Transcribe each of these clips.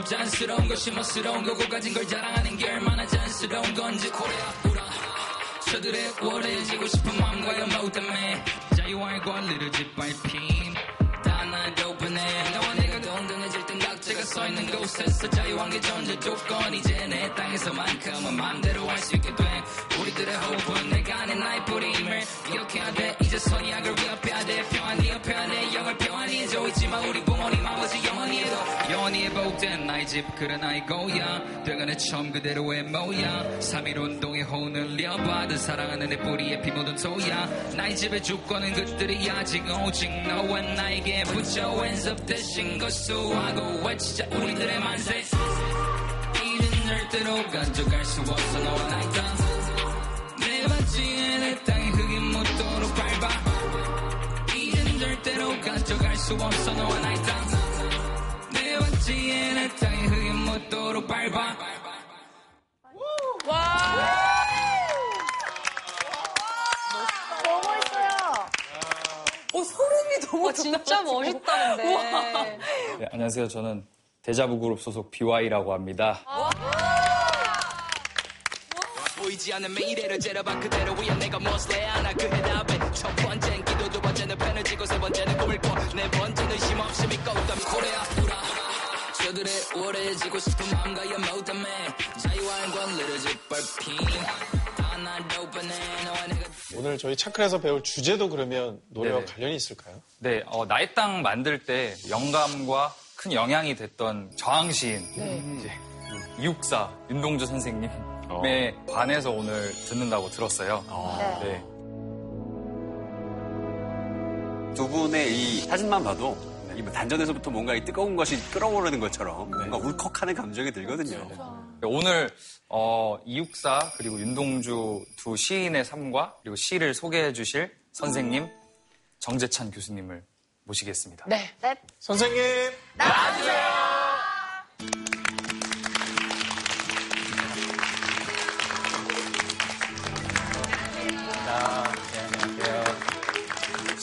법 잔스러운 것이 멋스러운 거고 가진 걸 자랑하는 게 얼마나 잔스러운 건지 코레아 우라. 저들의 원해지고 싶은 마음과 연마우 때문에 자유할 권리를 짓밟힘 곳에서 자유한 게 전제 조건. 이제 내 땅에서만큼은 마음대로 할 수 있게 돼. 우리들의 호흡은 내가 내 나의 뿌림을 기억해야 돼. 이제서야 그걸 위협해야 돼. 평안히 옆에야 돼. 영을 평안히 해줘. 있지만 우리 부모님 아버지 영원히 해도 영원히 회복된 나의 집 나의 고향 되가는 처음 그대로의 모양 3.1 운동의 혼을 려받은 사랑하는 내 뿌리에 피 묻은 토야. 나의 집의 주권은 그들이 아직 오직 너와 나에게 붙여 up 대신 거수하고 외치자 우리들의 만세. 이는 절대로 가져갈 수 없어 너와 나의 땅내 바지에 내 땅의 흙이 묻도록 밟아. 이젠 절대로 가져갈 수 없어 너와 나의 땅내 바지에 내 묻도록 밟아 너무 멋있어요. 어, 소름이 너무 와, 진짜 멋있다는데. 네, 안녕하세요. 저는 데자부 그룹 소속 BY라고 합니다. 보이지 않는 미래를 째려봐 그대로 위에 내가 무엇을 해야 하나 그 해답에. 첫 번째는 기도 두 번째는 펜을 쥐고 세 번째는 꿈을 꿔네 번째는 쉼 없이 믿고 있던 코레아 우라 저들의 우월해지고 싶은 마음과 연모 때문에 자유한 권리를 내가 오늘 저희 차클에서 배울 주제도 그러면 노래와 네네. 관련이 있을까요? 네, 어, 나의 땅 만들 때 영감과 큰 영향이 됐던 저항 시인 이제 이육사 윤동주 선생님에 관해서 오늘 듣는다고 들었어요. 네. 두 분의 이 사진만 봐도 이 단전에서부터 뭔가 이 뜨거운 것이 끓어오르는 것처럼 뭔가 울컥하는 감정이 들거든요. 오늘 어, 이육사 그리고 윤동주 두 시인의 삶과 그리고 시를 소개해 주실 선생님 정재찬 교수님을 모시겠습니다. 네. 선생님!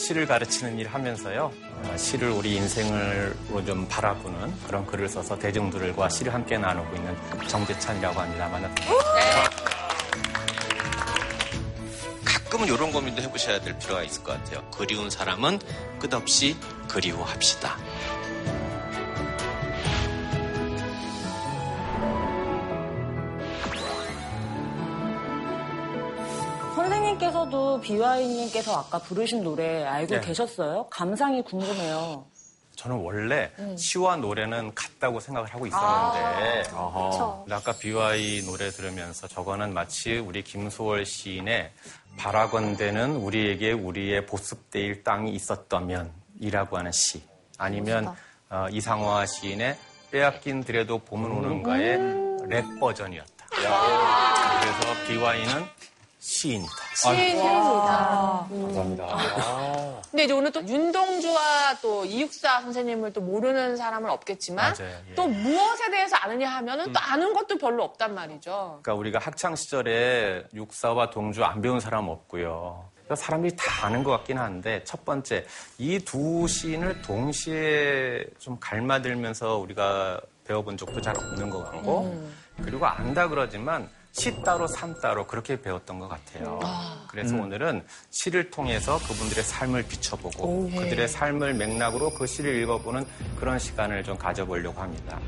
시를 가르치는 일을 하면서요. 어, 시를 우리 인생으로 좀 바라보는 그런 글을 써서 대중들과 시를 함께 나누고 있는 정재찬이라고 합니다. 만나뵙겠습니다. 가끔은 이런 고민도 해보셔야 될 필요가 있을 것 같아요. 그리운 사람은 끝없이 그리워합시다. 선생님께서도 비와이님께서 아까 부르신 노래 알고 네. 계셨어요? 감상이 궁금해요. 저는 원래 시와 노래는 같다고 생각을 하고 있었는데 근데 아까 BY 노래 들으면서 저거는 마치 우리 김소월 시인의 바라건대는 우리에게 우리의 보습대일 땅이 있었다면 이라고 하는 시 아니면 어, 이상화 시인의 빼앗긴 드레도 봄은 오는가의 랩 버전이었다. 그래서 BY는 시인이다. 시인입니다. 감사합니다. 근데 이제 오늘 또 윤동주와 또 이육사 선생님을 또 모르는 사람은 없겠지만 맞아요, 예. 또 무엇에 대해서 아느냐 하면은 또 아는 것도 별로 없단 말이죠. 그러니까 우리가 학창 시절에 육사와 동주 안 배운 사람 없고요. 그러니까 사람들이 다 아는 것 같긴 한데 첫 번째 이 두 시인을 동시에 좀 갈마들면서 우리가 배워본 적도 잘 없는 것 같고 그리고 안다 그러지만 시 따로 산 따로 그렇게 배웠던 것 같아요. 그래서 오늘은 시를 통해서 그분들의 삶을 비춰보고 그들의 삶을 맥락으로 그 시를 읽어보는 그런 시간을 좀 가져보려고 합니다.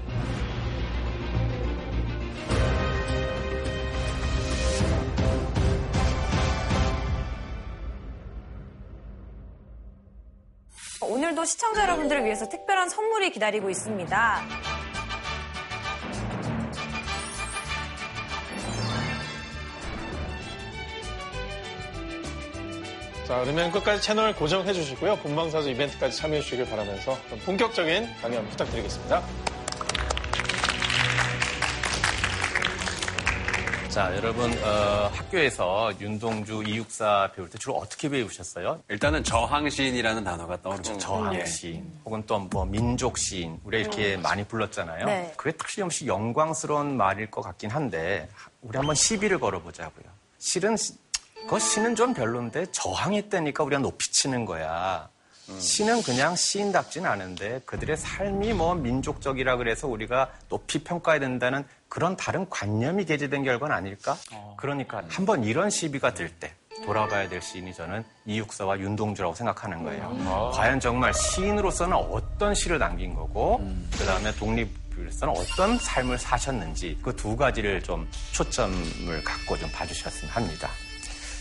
오늘도 시청자 여러분들을 위해서 특별한 선물이 기다리고 있습니다. 자, 그러면 끝까지 채널 고정해 주시고요. 본방사수 이벤트까지 참여해 주시길 바라면서 본격적인 강연 부탁드리겠습니다. 자, 여러분, 어, 학교에서 윤동주 이육사 배울 때 주로 어떻게 배우셨어요? 일단은 저항시인이라는 단어가 떠오르죠. 저항시인, 혹은 또 뭐 민족시인, 우리가 이렇게 많이 불렀잖아요. 네. 그게 틀림없이 영광스러운 말일 것 같긴 한데, 우리 한번 시비를 걸어보자고요. 실은, 시- 그 시는 좀 별론데, 저항했다니까 우리가 높이 치는 거야. 시는 그냥 시인답진 않은데 그들의 삶이 뭐 민족적이라 그래서 우리가 높이 평가해야 된다는 그런 다른 관념이 게재된 결과는 아닐까? 그러니까 한번 이런 시비가 들 때 돌아봐야 될 시인이 저는 이육사와 윤동주라고 생각하는 거예요. 과연 정말 시인으로서는 어떤 시를 남긴 거고 그 다음에 독립으로서는 어떤 삶을 사셨는지 그 두 가지를 좀 초점을 갖고 좀 봐주셨으면 합니다.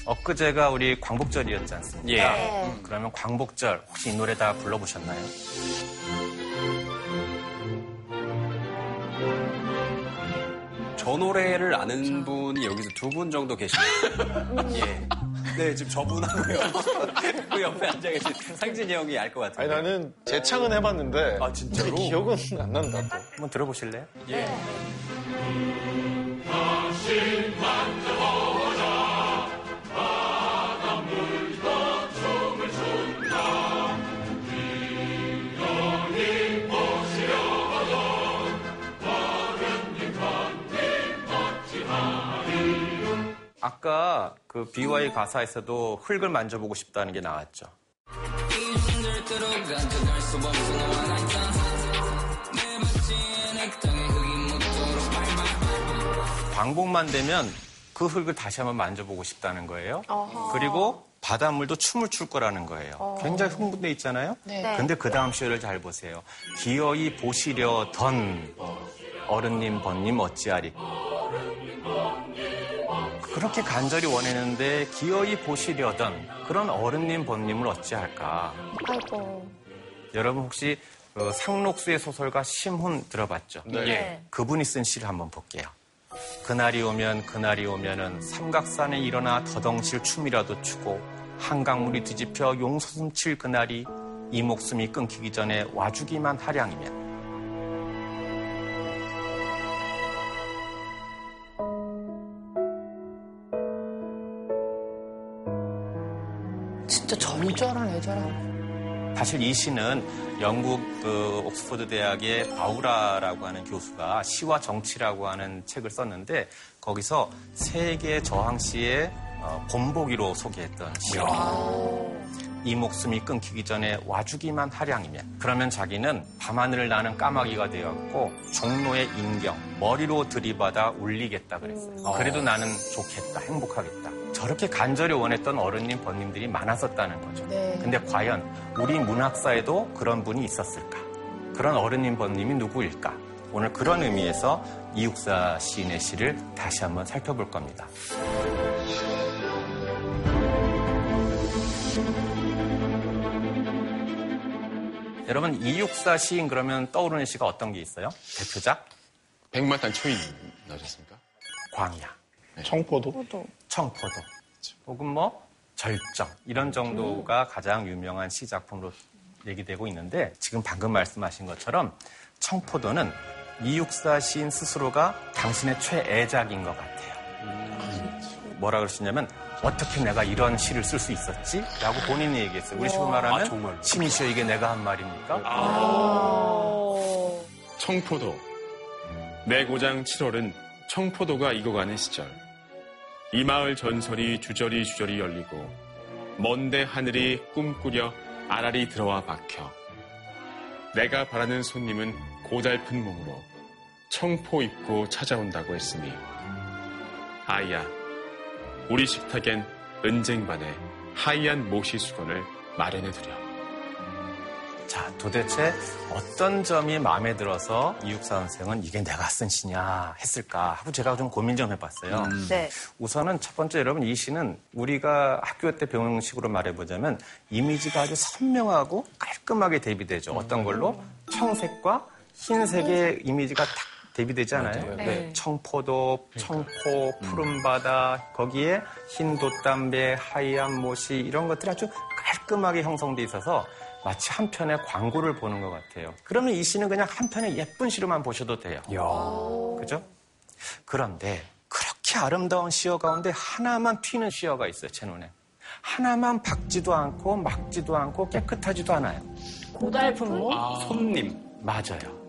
엊그제가 우리 광복절이었지 않습니까? 예. 그러면 광복절 혹시 이 노래 다 불러보셨나요? 저 노래를 아는 분이 여기서 두 분 정도 계십니다. 예. 네, 지금 저분하고요. 그 옆에 앉아 계신 상진이 형이 알 것 같아요. 아니 나는 재창은 해봤는데 아, 진짜로? 기억은 안 난다 또. 한번 들어보실래요? 예. 아까 그 BY 가사에서도 흙을 만져보고 싶다는 게 나왔죠. 광복만 되면 그 흙을 다시 한번 만져보고 싶다는 거예요. 그리고 바닷물도 춤을 출 거라는 거예요. 굉장히 흥분돼 있잖아요. 네. 근데 그 다음 시를 잘 보세요. 기어이 보시려던 어른님 번님 어찌하리. 그렇게 간절히 원했는데 기어이 보시려던 그런 어른님 번님을 어찌할까. 아이고. 여러분 혹시 그 상록수의 소설가 심훈 들어봤죠? 네. 그분이 쓴 시를 한번 볼게요. 그날이 오면 그날이 오면은 삼각산에 일어나 더덩실 춤이라도 추고 한강물이 뒤집혀 용솟음 칠 그날이 이 목숨이 끊기기 전에 와주기만 하량이면 진짜 절절한 애절한. 사실 이 시는 영국 그 옥스퍼드 대학의 바우라라고 하는 교수가 시와 정치라고 하는 책을 썼는데 거기서 세계 저항 시의 어, 본보기로 소개했던 시예요. 이 목숨이 끊기기 전에 와주기만 하량이면 그러면 자기는 밤하늘을 나는 까마귀가 되었고 종로의 인경 머리로 들이받아 울리겠다 그랬어요. 그래도 나는 좋겠다 행복하겠다. 저렇게 간절히 원했던 어른님 번님들이 많았었다는 거죠. 네. 근데 과연 우리 문학사에도 그런 분이 있었을까? 그런 어른님 번님이 누구일까? 오늘 그런 의미에서 이육사 시인의 시를 다시 한번 살펴볼 겁니다. 여러분 이육사 시인 그러면 떠오르는 시가 어떤 게 있어요? 대표작 백마탄 초인 나오셨습니까? 광야, 청포도. 청포도, 혹은 뭐 절정 이런 정도가 가장 유명한 시 작품으로 얘기되고 있는데 지금 방금 말씀하신 것처럼 청포도는 이육사 시인 스스로가 당신의 최애작인 것 같아요. 뭐라 그러시냐면 어떻게 내가 이런 시를 쓸 수 있었지? 라고 본인이 얘기했어요. 우리 식으로 말하면 아? 신이시여 이게 내가 한 말입니까? 청포도. 내 고장 7월은 청포도가 익어가는 시절. 이 마을 전설이 주저리 주저리 열리고 먼데 하늘이 꿈꾸려 아랄이 들어와 박혀. 내가 바라는 손님은 고달픈 몸으로 청포 입고 찾아온다고 했으니 아이야 우리 식탁엔 은쟁반에 하얀 모시 수건을 마련해두려. 자, 도대체 어떤 점이 마음에 들어서 이육사 선생은 이게 내가 쓴 시냐 했을까 하고 제가 좀 고민 좀 해봤어요. 네. 우선은 첫 번째 여러분 이 시는 우리가 학교 때 배우는 식으로 말해보자면 이미지가 아주 선명하고 깔끔하게 대비되죠. 어떤 걸로? 청색과 흰색의 이미지가 딱 대비되잖아요. 네. 청포도, 청포, 푸른 바다, 거기에 흰 돛담배, 하얀 못이 이런 것들이 아주 깔끔하게 형성돼 있어서 마치 한 편의 광고를 보는 것 같아요. 그러면 이 시는 그냥 한 편의 예쁜 시로만 보셔도 돼요. 그죠? 그런데 그렇게 아름다운 시어 가운데 하나만 튀는 시어가 있어요, 제 눈에. 하나만 박지도 않고 막지도 않고 깨끗하지도 않아요. 고달픈 몸? 손님. 맞아요.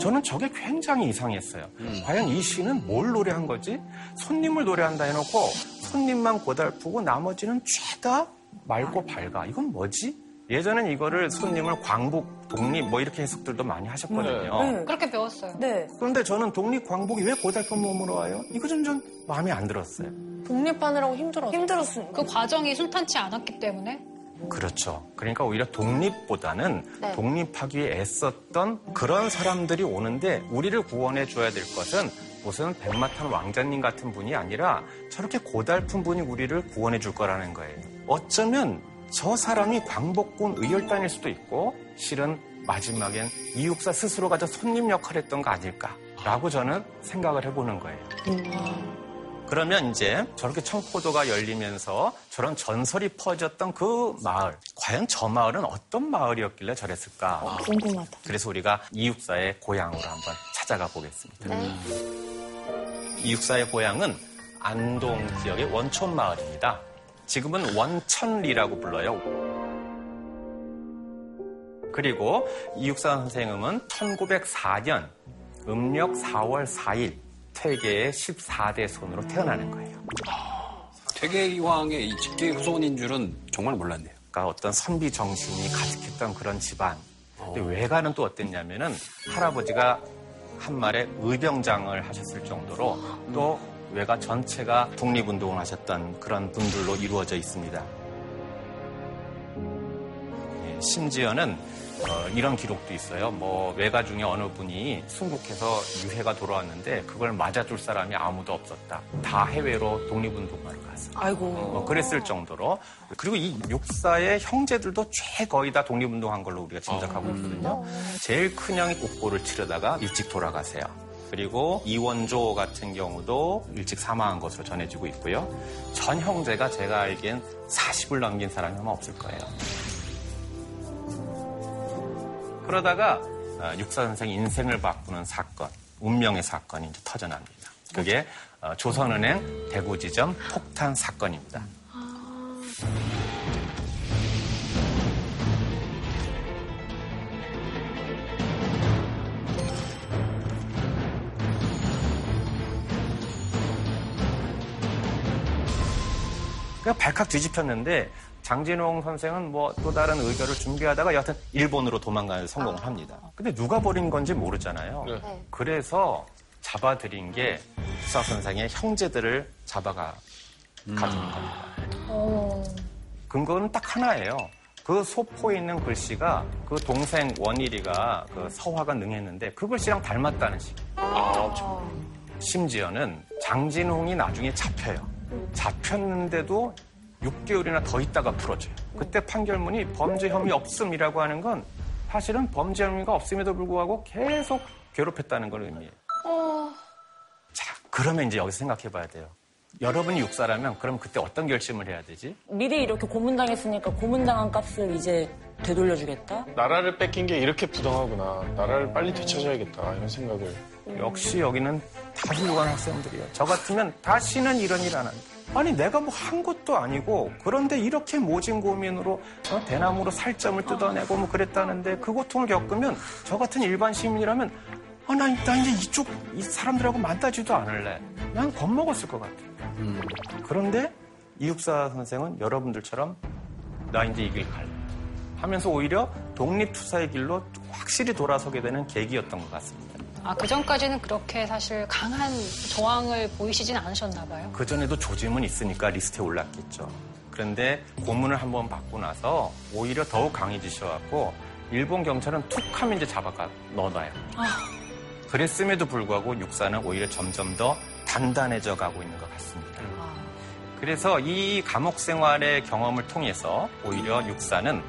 저는 저게 굉장히 이상했어요. 과연 이 시는 뭘 노래한 거지? 손님을 노래한다 해놓고 손님만 고달프고 나머지는 죄다 맑고 밝아. 이건 뭐지? 예전엔 이거를 손님을 광복, 독립 뭐 이렇게 해석들도 많이 하셨거든요. 네. 그렇게 배웠어요. 네. 그런데 저는 독립 광복이 왜 고달픈 몸으로 와요? 이거 좀좀 마음에 안 들었어요. 독립하느라고 힘들었어. 힘들었으니까. 그 과정이 순탄치 않았기 때문에 그렇죠. 그러니까 오히려 독립보다는 네. 독립하기 위해 애썼던 그런 사람들이 오는데 우리를 구원해 줘야 될 것은 무슨 백마탄 왕자님 같은 분이 아니라 저렇게 고달픈 분이 우리를 구원해 줄 거라는 거예요. 어쩌면 저 사람이 광복군 의열단일 수도 있고 실은 마지막엔 이육사 스스로가 저 손님 역할을 했던 거 아닐까라고 저는 생각을 해보는 거예요. 그러면 이제 저렇게 청포도가 열리면서 저런 전설이 퍼졌던 그 마을, 과연 저 마을은 어떤 마을이었길래 저랬을까? 궁금하다. 그래서 우리가 이육사의 고향으로 한번 찾아가 보겠습니다. 이육사의 고향은 안동 지역의 원촌 마을입니다. 지금은 원천리라고 불러요. 그리고 이육사 선생님은 1904년 음력 4월 4일 퇴계의 14대 손으로 태어나는 거예요. 퇴계기왕의 이 직계 후손인 줄은 정말 몰랐네요. 그러니까 어떤 선비 정신이 가득했던 그런 집안. 근데 외가는 또 어땠냐면은 할아버지가 한 말에 의병장을 하셨을 정도로 또 외가 전체가 독립운동을 하셨던 그런 분들로 이루어져 있습니다. 예, 심지어는 어, 이런 기록도 있어요. 뭐 외가 중에 어느 분이 순국해서 유해가 돌아왔는데 그걸 맞아줄 사람이 아무도 없었다. 다 해외로 독립운동하러 갔어. 아이고. 뭐 그랬을 정도로 그리고 이 육사의 형제들도 최 거의 다 독립운동한 걸로 우리가 짐작하고 있거든요. 제일 큰 형이 옥보를 치르다가 일찍 돌아가세요. 그리고 이원조 같은 경우도 일찍 사망한 것으로 전해지고 있고요. 전 형제가 제가 알기엔 40을 넘긴 사람이 아마 없을 거예요. 그러다가 어, 육사 선생 인생을 바꾸는 사건, 운명의 사건이 이제 터져납니다. 그게 어, 조선은행 대구지점 폭탄 사건입니다. 그냥 발칵 뒤집혔는데 장진홍 선생은 뭐 또 다른 의결을 준비하다가 여하튼 일본으로 도망가는 성공을 합니다. 근데 누가 버린 건지 모르잖아요. 네. 그래서 잡아들인 게 수사 선생의 형제들을 잡아가 가두는 겁니다. 근거는 딱 하나예요. 그 소포에 있는 글씨가 그 동생 원일이가 그 서화가 능했는데 그 글씨랑 닮았다는 식. 심지어는 장진홍이 나중에 잡혀요. 잡혔는데도 6개월이나 더 있다가 풀어져요. 그때 판결문이 범죄 혐의 없음이라고 하는 건 사실은 범죄 혐의가 없음에도 불구하고 계속 괴롭혔다는 걸 의미해요. 자, 그러면 이제 여기서 생각해 봐야 돼요. 여러분이 육사라면 그럼 그때 어떤 결심을 해야 되지? 미리 이렇게 고문당했으니까 고문당한 값을 이제 되돌려주겠다? 나라를 뺏긴 게 이렇게 부당하구나. 나라를 빨리 되찾아야겠다. 이런 생각을. 역시 여기는 다 훌륭한 학생들이에요. 저 같으면 다시는 이런 일 안 한다. 아니 내가 뭐 한 것도 아니고 그런데 이렇게 모진 고민으로 어, 대나무로 살점을 뜯어내고 뭐 그랬다는데 그 고통을 겪으면 저 같은 일반 시민이라면 아, 나, 나 이제 이쪽 이 사람들하고 만나지도 않을래. 난 겁먹었을 것 같아. 그런데 이육사 선생은 여러분들처럼 나 이제 이 길 갈래. 하면서 오히려 독립투사의 길로 확실히 돌아서게 되는 계기였던 것 같습니다. 아, 그 전까지는 그렇게 사실 강한 저항을 보이시진 않으셨나 봐요. 그전에도 조짐은 있으니까 리스트에 올랐겠죠. 그런데 고문을 한번 받고 나서 오히려 더욱 강해지셔갖고 일본 경찰은 툭 하면 이제 잡아가 넣어놔요. 그랬음에도 불구하고 육사는 오히려 점점 더 단단해져 가고 있는 것 같습니다. 그래서 이 감옥 생활의 경험을 통해서 오히려 육사는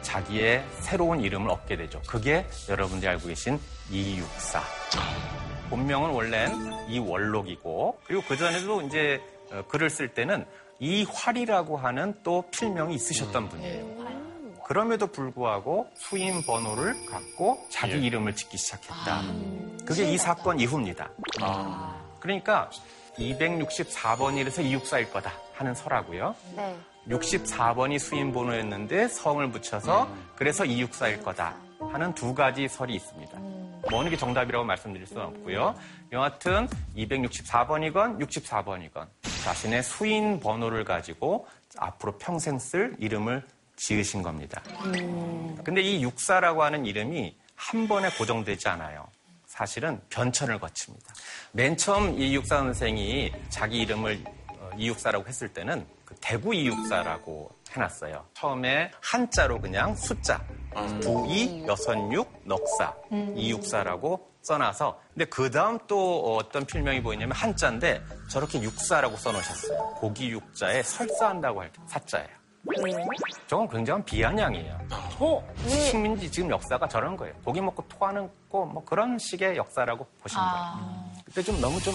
자기의 새로운 이름을 얻게 되죠. 그게 여러분들이 알고 계신 이육사. 본명은 원래는 이월록이고 그리고 그 전에도 이제 어, 글을 쓸 때는 이활이라고 하는 또 필명이 있으셨던 분이에요. 그럼에도 불구하고 수임 번호를 갖고 자기 이름을 짓기 시작했다. 그게 이 사건 이후입니다. 그러니까 264번이라서 이육사일 거다 하는 설하고요. 네. 64번이 수임 번호였는데 성을 붙여서 그래서 이육사일 거다 하는 두 가지 설이 있습니다. 뭐 어느 게 정답이라고 말씀드릴 수는 없고요. 여하튼 264번이건 64번이건 자신의 수인 번호를 가지고 앞으로 평생 쓸 이름을 지으신 겁니다. 근데 이 육사라고 하는 이름이 한 번에 고정되지 않아요. 사실은 변천을 거칩니다. 맨 처음 이 육사 선생이 자기 이름을 어, 이육사라고 했을 때는 그 대구 이육사라고 해놨어요. 처음에 한자로 그냥 숫자 두이 여섯육 넉사 이육사라고 써놔서 근데 그 다음 또 어떤 필명이 보이냐면 한자인데 저렇게 육사라고 써놓으셨어요. 고기 육자에 설사한다고 할 때 사자예요. 저건 굉장한 비아냥이에요. 어? 식민지 지금 역사가 저런 거예요. 고기 먹고 토하는 거 뭐 그런 식의 역사라고 보시면 돼요. 그때 좀 너무 좀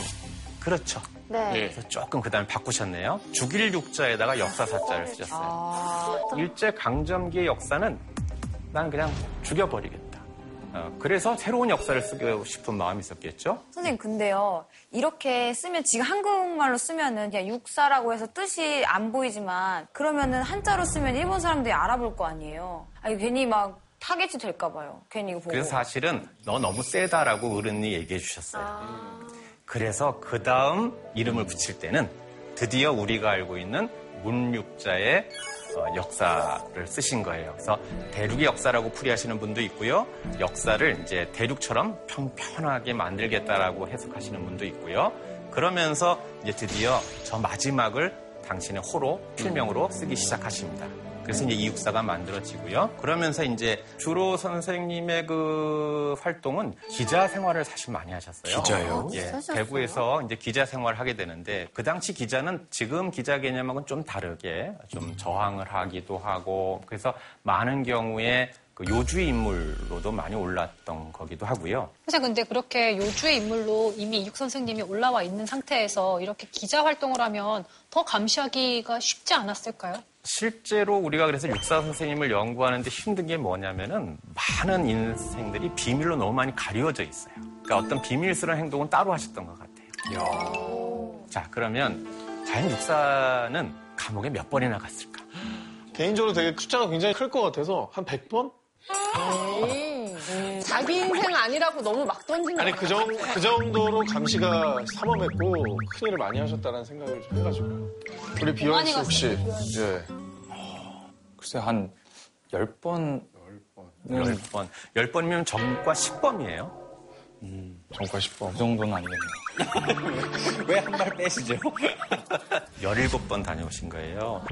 그렇죠. 네. 그래서 조금 그 다음에 바꾸셨네요. 죽일 육자에다가 역사 사자를 쓰셨어요. 아, 일제 강점기의 역사는 난 그냥 죽여버리겠다. 어, 그래서 새로운 역사를 쓰고 싶은 마음이 있었겠죠. 선생님 근데요 이렇게 쓰면 지금 한국말로 쓰면은 그냥 육사라고 해서 뜻이 안 보이지만 그러면은 한자로 쓰면 일본 사람들이 알아볼 거 아니에요. 아니 괜히 막 타겟이 될까 봐요. 괜히 이거 보고. 그래서 사실은 너 너무 세다라고 어른이 얘기해 주셨어요. 그래서 그 다음 이름을 붙일 때는 드디어 우리가 알고 있는 문육자의 어, 역사를 쓰신 거예요. 그래서 대륙의 역사라고 풀이하시는 분도 있고요. 역사를 이제 대륙처럼 평평하게 만들겠다라고 해석하시는 분도 있고요. 그러면서 이제 드디어 저 마지막을 당신의 호로 필명으로 쓰기 시작하십니다. 그래서 이제 이육사가 만들어지고요. 그러면서 이제 주로 선생님의 그 활동은 기자 생활을 사실 많이 하셨어요. 기자요? 예. 대구에서 이제 기자 생활을 하게 되는데 그 당시 기자는 지금 기자 개념하고는 좀 다르게 좀 저항을 하기도 하고 그래서 많은 경우에 그 요주의 인물로도 많이 올랐던 거기도 하고요. 선생님 근데 그렇게 요주의 인물로 이미 이육 선생님이 올라와 있는 상태에서 이렇게 기자 활동을 하면 더 감시하기가 쉽지 않았을까요? 실제로 우리가 그래서 육사 선생님을 연구하는데 힘든 게 뭐냐면은 많은 인생들이 비밀로 너무 많이 가려져 있어요. 그러니까 어떤 비밀스러운 행동은 따로 하셨던 것 같아요. 자, 그러면 과연 육사는 감옥에 몇 번이나 갔을까? 개인적으로 되게 숫자가 굉장히 클 것 같아서 한 100번? 자기 인생 아니라고 너무 막 던진 거 아니 그, 정, 그 정도로 감시가 삼엄했고 큰일을 많이 하셨다는 생각을 좀 해가지고 우리 비원 씨 혹시 예. 글쎄 한 10번 열 번. 열 번이면 전과 10번이에요. 정과 10번 그 정도는 아니겠네요. 왜 한 발 빼시죠? 17번 다녀오신 거예요.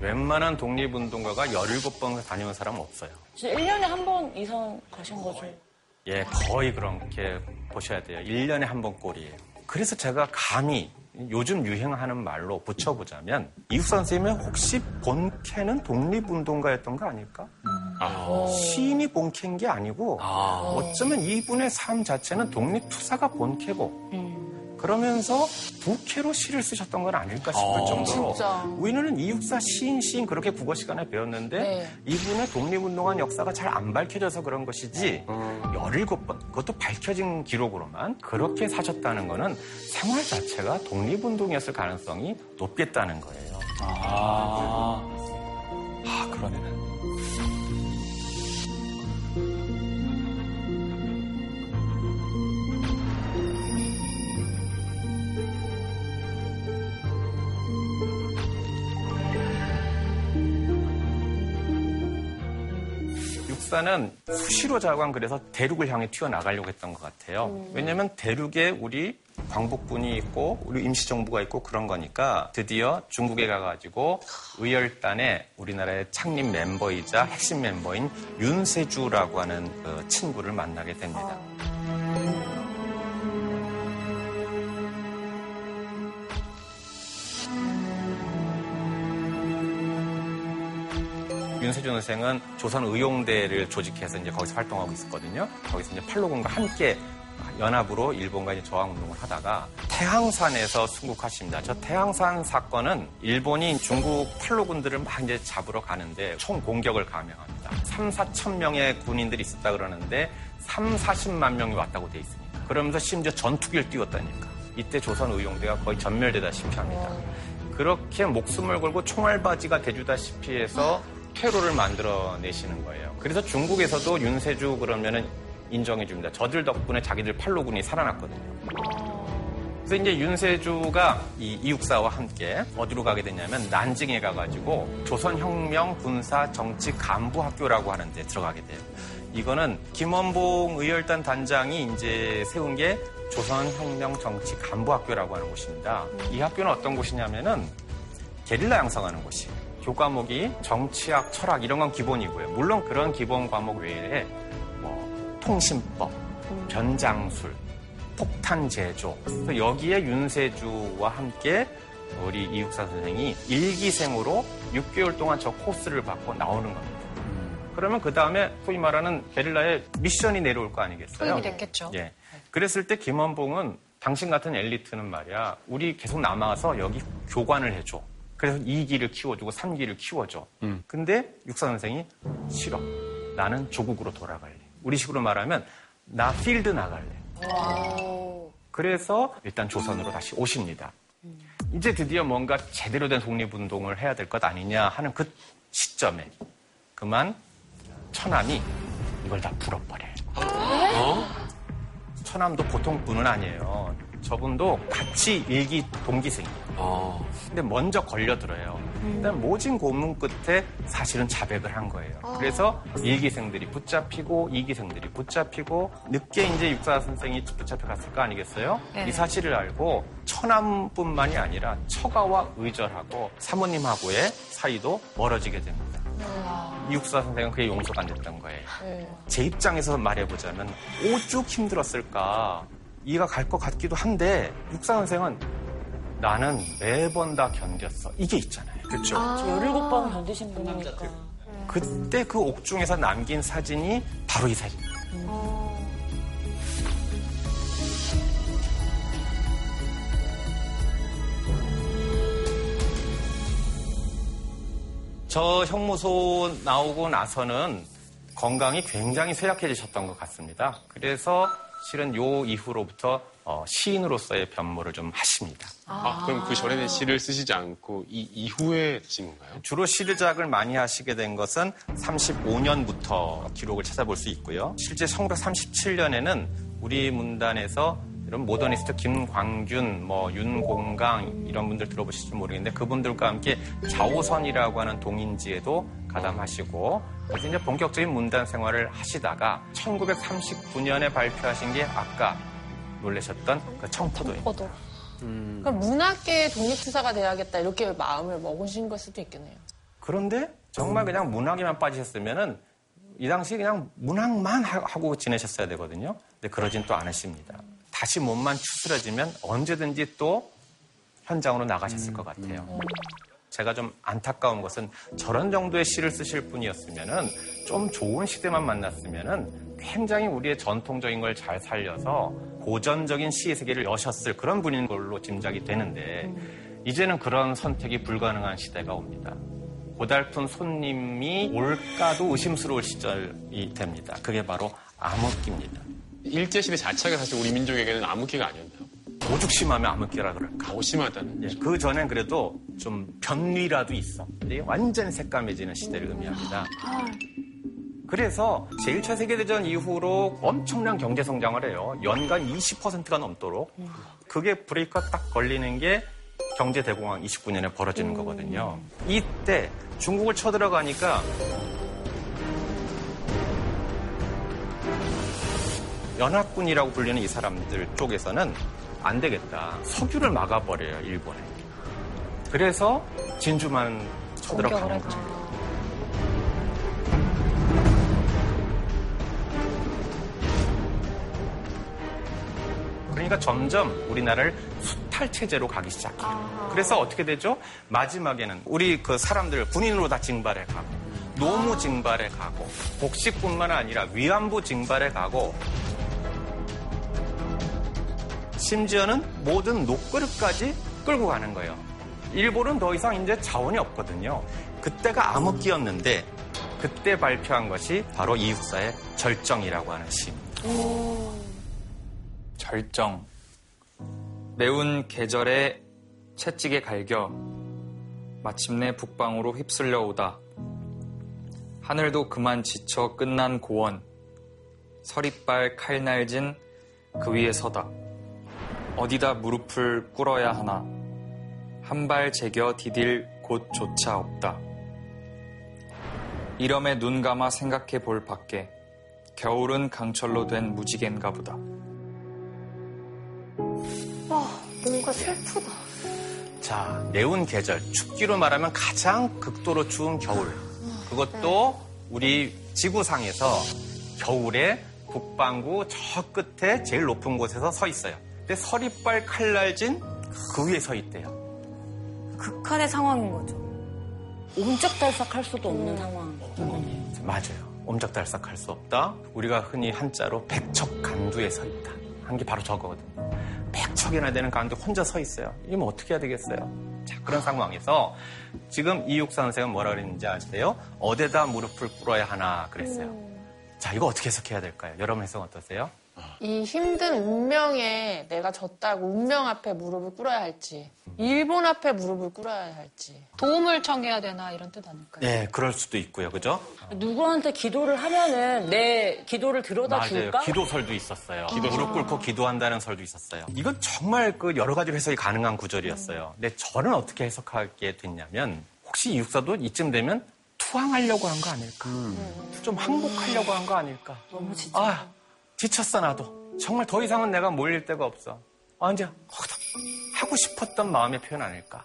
웬만한 독립운동가가 17번 다녀온 사람은 없어요. 진짜 1년에 한 번 이상 가신 거죠? 예, 거의 그렇게 보셔야 돼요. 1년에 한 번 꼴이에요. 그래서 제가 감히 요즘 유행하는 말로 붙여보자면 이육 선생님은 혹시 본캐는 독립운동가였던 거 아닐까? 시인이 본캐인 게 아니고 어쩌면 이분의 삶 자체는 독립투사가 본캐고 그러면서 부캐로 시를 쓰셨던 건 아닐까 싶을 정도로 진짜. 우리는 이육사 시인 시인 그렇게 국어 시간에 배웠는데 네. 이분의 독립운동한 역사가 잘 안 밝혀져서 그런 것이지 17번 그것도 밝혀진 기록으로만 그렇게 사셨다는 거는 생활 자체가 독립운동이었을 가능성이 높겠다는 거예요. 아, 아 그러네. 육사는 수시로 자관 그래서 대륙을 향해 튀어나가려고 했던 것 같아요. 왜냐하면 대륙에 우리 광복군이 있고 우리 임시정부가 있고 그런 거니까 드디어 중국에 가가지고 의열단의 우리나라의 창립 멤버이자 핵심 멤버인 윤세주라고 하는 그 친구를 만나게 됩니다. 윤세준 선생은 조선 의용대를 조직해서 이제 거기서 활동하고 있었거든요. 거기서 이제 팔로군과 함께 연합으로 일본과 이제 저항 운동을 하다가 태항산에서 순국하십니다. 저 태항산 사건은 일본이 중국 팔로군들을 막 이제 잡으러 가는데 총 공격을 감행합니다. 3, 4천 명의 군인들이 있었다 그러는데 3, 40만 명이 왔다고 돼 있습니다. 그러면서 심지어 전투기를 띄웠다니까. 이때 조선 의용대가 거의 전멸되다시피 합니다. 그렇게 목숨을 걸고 총알바지가 돼주다시피 해서 퇴로를 만들어내시는 거예요. 그래서 중국에서도 윤세주 그러면은 인정해 줍니다. 저들 덕분에 자기들 팔로군이 살아났거든요. 그래서 이제 윤세주가 이 이육사와 함께 어디로 가게 됐냐면 난징에 가가지고 조선혁명 군사 정치 간부 학교라고 하는 데 들어가게 돼요. 이거는 김원봉 의열단 단장이 이제 세운 게 조선혁명 정치 간부 학교라고 하는 곳입니다. 이 학교는 어떤 곳이냐면은 게릴라 양성하는 곳이에요. 교과목이 정치학, 철학 이런 건 기본이고요. 물론 그런 기본 과목 외에 뭐 통신법, 변장술, 폭탄 제조. 여기에 윤세주와 함께 우리 이육사 선생이 일기생으로 6개월 동안 저 코스를 받고 나오는 겁니다. 그러면 그 다음에 소위 말하는 게릴라의 미션이 내려올 거 아니겠어요? 소임이 됐겠죠. 예. 그랬을 때 김원봉은 당신 같은 엘리트는 말이야, 우리 계속 남아서 여기 교관을 해줘. 그래서 2기를 키워주고 3기를 키워줘. 근데 육사 선생이 싫어. 나는 조국으로 돌아갈래. 우리 식으로 말하면 나 필드 나갈래. 그래서 일단 조선으로 다시 오십니다. 이제 드디어 뭔가 제대로 된 독립운동을 해야 될 것 아니냐 하는 그 시점에 그만 처남이 이걸 다 풀어버려요. 처남도 보통 분은 아니에요. 저분도 같이 일기 동기생이에요. 근데 먼저 걸려들어요. 일단 모진 고문 끝에 사실은 자백을 한 거예요. 그래서 일기생들이 붙잡히고 이기생들이 붙잡히고 늦게 이제 육사 선생이 붙잡혀갔을 거 아니겠어요? 네. 이 사실을 알고 처남뿐만이 아니라 처가와 의절하고 사모님하고의 사이도 멀어지게 됩니다. 이육사 선생은 그게 용서가 안 됐던 거예요. 제 입장에서 말해보자면 오죽 힘들었을까 이해가 갈 것 같기도 한데 육사 선생은 나는 매번 다 견뎠어 이게 있잖아요. 그렇죠. 저 열일곱 번 견디신 분이니까. 그때 그 옥중에서 남긴 사진이 바로 이 사진. 저 형무소 나오고 나서는 건강이 굉장히 쇠약해지셨던 것 같습니다. 그래서 실은 요 이후로부터 어, 시인으로서의 변모를 좀 하십니다. 아, 그럼 그 전에는 시를 쓰시지 않고 이 이후에 쓰신 건가요? 주로 시르작을 많이 하시게 된 것은 35년부터 기록을 찾아볼 수 있고요. 실제 1937년에는 우리 문단에서 이런 모더니스트 김광균, 뭐 윤공강 이런 분들 들어보실지 모르겠는데 그분들과 함께 자오선이라고 하는 동인지에도 가담하시고 그래서 이제 본격적인 문단 생활을 하시다가 1939년에 발표하신 게 아까 놀라셨던 그 청포도입니다. 포도. 그럼 문학계의 독립투사가 돼야겠다 이렇게 마음을 먹으신 걸 수도 있겠네요. 그런데 정말 그냥 문학에만 빠지셨으면은 이 당시 그냥 문학만 하- 하고 지내셨어야 되거든요. 근데 그러진 또 않으십니다. 다시 몸만 추스러지면 언제든지 또 현장으로 나가셨을 것 같아요. 제가 좀 안타까운 것은 저런 정도의 시를 쓰실 분이었으면은 좀 좋은 시대만 만났으면은 굉장히 우리의 전통적인 걸 잘 살려서 고전적인 시의 세계를 여셨을 그런 분인 걸로 짐작이 되는데 이제는 그런 선택이 불가능한 시대가 옵니다. 고달픈 손님이 올까도 의심스러울 시절이 됩니다. 그게 바로 암흑기입니다. 일제시대 자체가 사실 우리 민족에게는 암흑기가 아니었나요? 오죽 심하면 암흑기라 그럴까. 더 심하다는. 예, 그 전엔 그래도 좀 변위라도 있어. 완전히 새까매지는 시대를 의미합니다. 그래서 제1차 세계대전 이후로 엄청난 경제 성장을 해요. 연간 20%가 넘도록. 그게 브레이크가 딱 걸리는 게 경제 대공황 29년에 벌어지는 거거든요. 이때 중국을 쳐들어가니까 연합군이라고 불리는 이 사람들 쪽에서는 안 되겠다. 석유를 막아버려요, 일본에. 그래서 진주만 쳐들어가는 거죠. 그러니까 점점 우리나라를 수탈 체제로 가기 시작해요. 그래서 어떻게 되죠? 마지막에는 우리 그 사람들 군인으로 다 징발해 가고 노무 징발해 가고 복식뿐만 아니라 위안부 징발해 가고 심지어는 모든 녹그릇까지 끌고 가는 거예요. 일본은 더 이상 이제 자원이 없거든요. 그때가 암흑기였는데 그때 발표한 것이 바로 이육사의 절정이라고 하는 시입니다. 절정. 매운 계절에 채찍에 갈겨 마침내 북방으로 휩쓸려 오다. 하늘도 그만 지쳐 끝난 고원. 서리빨 칼날진 그 위에 서다. 어디다 무릎을 꿇어야 하나 한 발 제겨 디딜 곳조차 없다. 이름에 눈 감아 생각해 볼 밖에 겨울은 강철로 된 무지개인가 보다. 아, 뭔가 슬프다. 자, 매운 계절, 춥기로 말하면 가장 극도로 추운 겨울. 그것도 우리 지구상에서 겨울에 북반구 저 끝에 제일 높은 곳에서 서 있어요. 근데 서리빨 칼날진 그 위에 서 있대요. 극한의 상황인 거죠. 옴짝달싹할 수도 없는 상황. 맞아요. 옴짝달싹할 수 없다. 우리가 흔히 한자로 백척 간두에 서 있다. 한 게 바로 저거거든요. 백척이나 되는 가운데 혼자 서 있어요. 이러면 어떻게 해야 되겠어요? 자, 그런 상황에서 지금 이육사 선생은 뭐라 그랬는지 아세요? 어디다 무릎을 꿇어야 하나 그랬어요. 자, 이거 어떻게 해석해야 될까요? 여러분 해석 어떠세요? 이 힘든 운명에 내가 졌다고 운명 앞에 무릎을 꿇어야 할지, 일본 앞에 무릎을 꿇어야 할지. 도움을 청해야 되나 이런 뜻 아닐까요? 네, 그럴 수도 있고요. 그죠? 누구한테 기도를 하면은 내 기도를 들여다 맞아요. 줄까? 기도설도 있었어요. 무릎 꿇고 기도한다는 설도 있었어요. 이건 정말 그 여러 가지로 해석이 가능한 구절이었어요. 근데 저는 어떻게 해석하게 됐냐면 혹시 이 육사도 이쯤 되면 투항하려고 한 거 아닐까? 좀 항복하려고 한 거 아닐까? 너무 지쳐. 아, 지쳤어 나도. 정말 더 이상은 내가 몰릴 데가 없어. 아, 이제 하고 싶었던 마음의 표현 아닐까?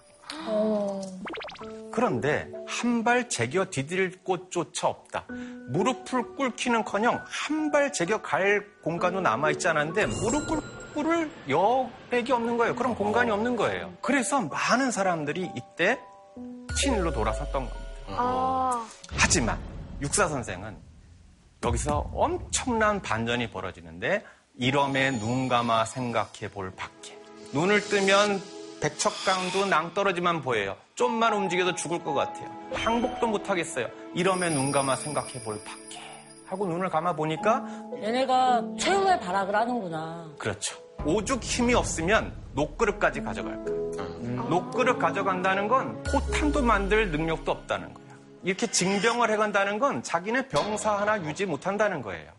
그런데 한 발 제겨 디딜 곳조차 없다. 무릎을 꿇기는커녕 한 발 제겨 갈 공간도 남아 있지 않았는데 무릎을 꿇을 여백이 없는 거예요. 그런 공간이 없는 거예요. 그래서 많은 사람들이 이때 친일로 돌아섰던 겁니다. 아, 하지만 육사 선생은 여기서 엄청난 반전이 벌어지는데 이럼에 눈 감아 생각해 볼 밖에 눈을 뜨면 백척강도 낭떠러지만 보여요. 좀만 움직여도 죽을 것 같아요. 항복도 못 하겠어요. 이럼에 눈 감아 생각해 볼 밖에 하고 눈을 감아 보니까 얘네가 최후의 발악을 하는구나. 그렇죠. 오죽 힘이 없으면 녹그릇까지 가져갈까. 녹그릇 가져간다는 건 포탄도 만들 능력도 없다는 거예요. 이렇게 징병을 해간다는 건 자기네 병사 하나 유지 못한다는 거예요.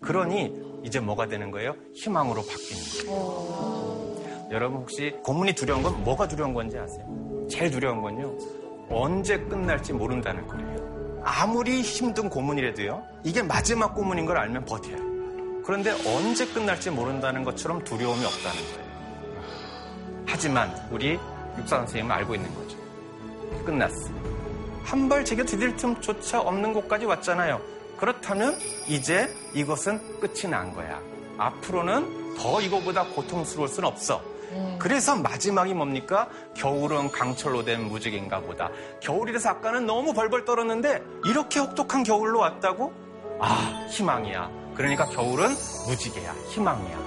그러니 이제 뭐가 되는 거예요? 희망으로 바뀌는 거예요. 여러분 혹시 고문이 두려운 건 뭐가 두려운 건지 아세요? 제일 두려운 건요. 언제 끝날지 모른다는 거예요. 아무리 힘든 고문이라도요. 이게 마지막 고문인 걸 알면 버텨요. 그런데 언제 끝날지 모른다는 것처럼 두려움이 없다는 거예요. 하지만 우리 육사 선생님은 알고 있는 거죠. 끝났어. 한 발 제겨 디딜 틈조차 없는 곳까지 왔잖아요. 그렇다면 이제 이것은 끝이 난 거야. 앞으로는 더 이거보다 고통스러울 순 없어. 그래서 마지막이 뭡니까? 겨울은 강철로 된 무지개인가 보다. 겨울이라서 아까는 너무 벌벌 떨었는데 이렇게 혹독한 겨울로 왔다고? 아, 희망이야. 그러니까 겨울은 무지개야. 희망이야.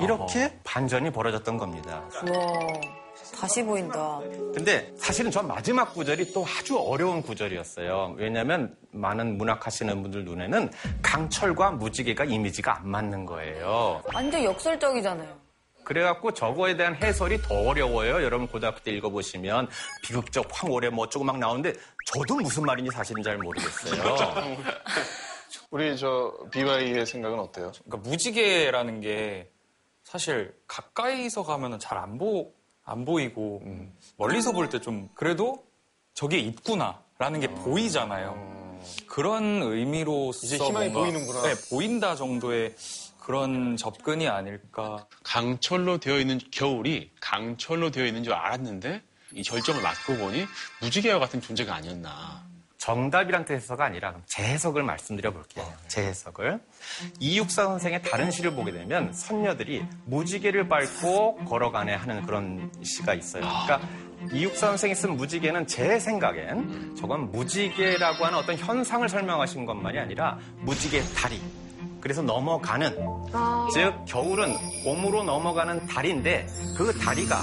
이렇게 반전이 벌어졌던 겁니다. 우와, 다시 보인다. 근데 사실은 전 마지막 구절이 또 아주 어려운 구절이었어요. 왜냐하면 많은 문학하시는 분들 눈에는 강철과 무지개가 이미지가 안 맞는 거예요. 완전 역설적이잖아요. 그래갖고 저거에 대한 해설이 더 어려워요. 여러분 고등학교 때 읽어보시면 비극적 황홀해 뭐 어쩌고 막 나오는데 저도 무슨 말인지 사실은 잘 모르겠어요. 우리 저 BY의 생각은 어때요? 그러니까 무지개라는 게 사실 가까이서 가면은 잘안 보, 안 보이고 멀리서 볼 때 좀 그래도 저게 있구나라는 게 보이잖아요. 그런 의미로서 이제 희망이 뭔가, 보이는구나. 네, 보인다 정도의 그런 접근이 아닐까. 강철로 되어 있는 겨울이 강철로 되어 있는 줄 알았는데 이 절정을 맞고 보니 무지개와 같은 존재가 아니었나. 정답이란 뜻에서가 아니라 제 해석을 말씀드려 볼게요. 제 해석을. 이육사 선생의 다른 시를 보게 되면 선녀들이 무지개를 밟고 걸어가네 하는 그런 시가 있어요. 그러니까 이육사 선생이 쓴 무지개는 제 생각엔 저건 무지개라고 하는 어떤 현상을 설명하신 것만이 아니라 무지개 다리. 그래서 넘어가는 즉 겨울은 봄으로 넘어가는 다리인데 그 다리가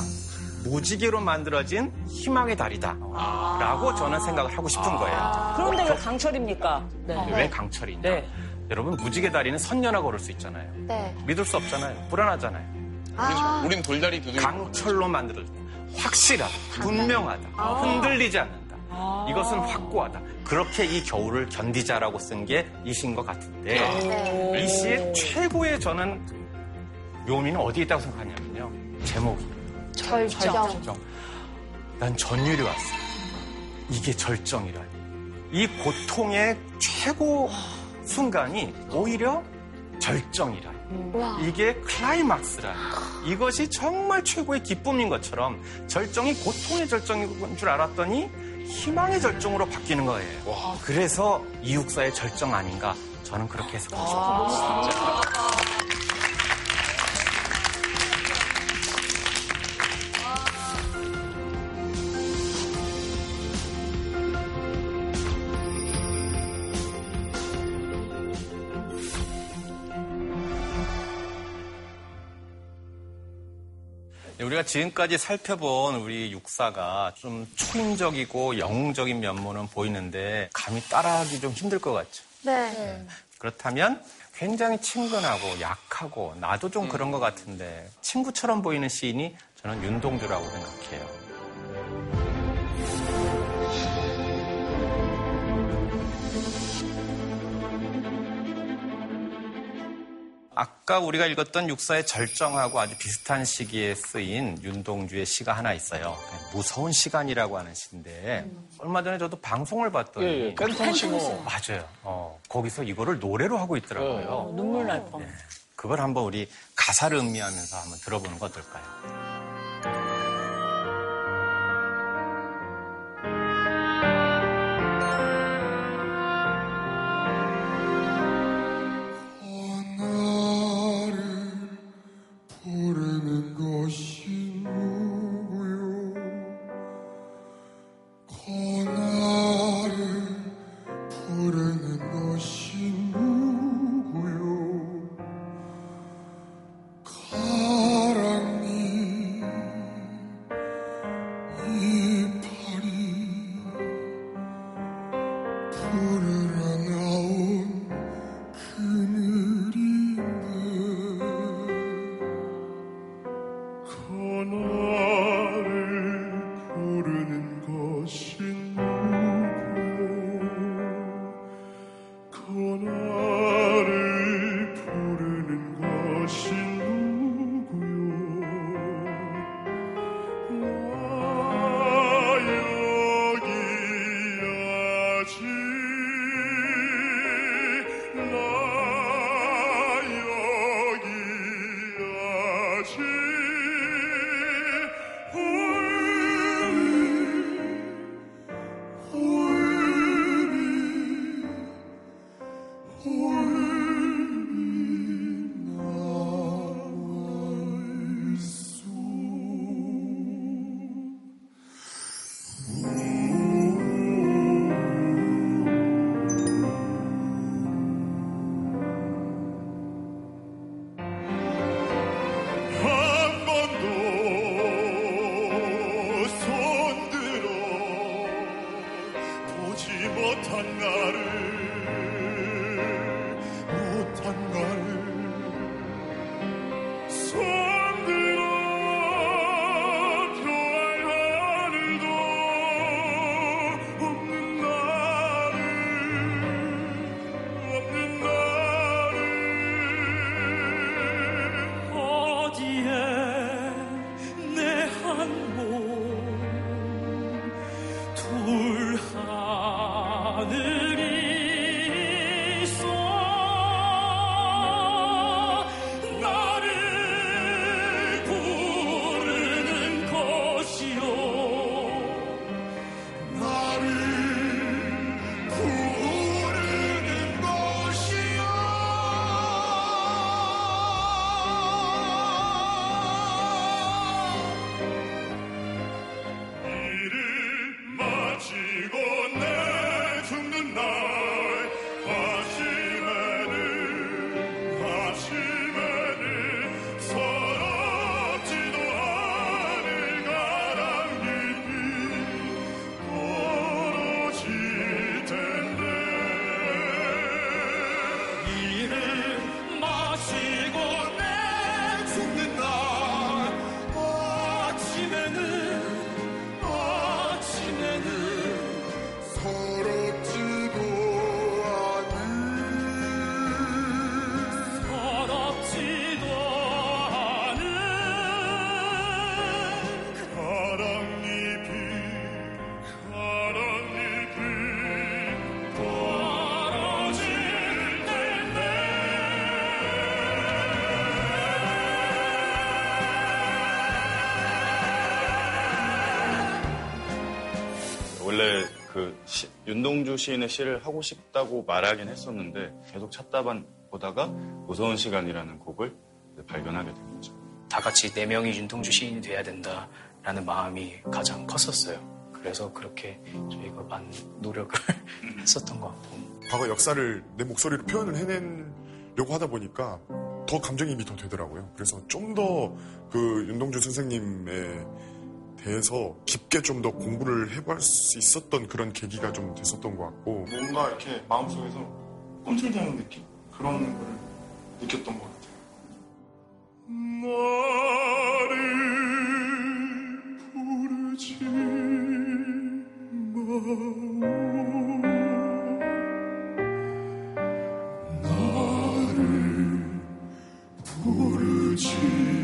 무지개로 만들어진 희망의 다리다. 라고 저는 생각을 하고 싶은 거예요. 그런데 왜 강철입니까? 네. 왜 강철이냐? 네. 여러분 무지개 다리는 선녀나 걸을 수 있잖아요. 네. 믿을 수 없잖아요. 불안하잖아요. 아, 우린 돌다리 두들겨. 강철로 만들어진 확실하다, 분명하다, 흔들리지 않는다. 이것은 확고하다. 그렇게 이 겨울을 견디자라고 쓴 게이 시인 것 같은데 네. 이 시의 최고의 저는 묘미는 어디에 있다고 생각하냐면요. 제목이. 절정. 난 전율이 왔어. 이게 절정이라. 이 고통의 최고 순간이 오히려 절정이라. 와. 이게 클라이막스라. 이것이 정말 최고의 기쁨인 것처럼 절정이 고통의 절정인 줄 알았더니 희망의 절정으로 바뀌는 거예요. 그래서 이육사의 절정 아닌가 저는 그렇게 해석하고 싶어요. 네, 우리가 지금까지 살펴본 우리 육사가 좀 초인적이고 영웅적인 면모는 보이는데 감히 따라하기 좀 힘들 것 같죠. 네. 그렇다면 굉장히 친근하고 약하고 나도 좀 그런 것 같은데 친구처럼 보이는 시인이 저는 윤동주라고 생각해요. 아까 우리가 읽었던 육사의 절정하고 아주 비슷한 시기에 쓰인 윤동주의 시가 하나 있어요. 무서운 시간이라고 하는 시인데 얼마 전에 저도 방송을 봤더니 예, 예. 팬텀 싱어. 맞아요. 어, 거기서 이거를 노래로 하고 있더라고요. 어, 눈물 날 뻔. 그걸 한번 우리 가사를 음미하면서 한번 들어보는 거 어떨까요? 윤동주 시인의 시를 하고 싶다고 말하긴 했었는데 계속 찾다 반- 보다가 무서운 시간이라는 곡을 발견하게 된 거죠. 다 같이 네 명이 윤동주 시인이 돼야 된다라는 마음이 가장 컸었어요. 그래서 그렇게 저희가 많은 노력을 했었던 것 같고. 과거 역사를 내 목소리로 표현을 해내려고 하다 보니까 더 감정이입이 더 되더라고요. 그래서 좀 더 그 윤동주 선생님에 대해서 깊게 좀 더 공부를 해볼 수 있었던 그런 계기가 좀 됐었던 것 같고 뭔가 이렇게 마음속에서 꿈틀대는 느낌? 그런 걸 느꼈던 것 같아요. 나를 부르지 마오 나를 부르지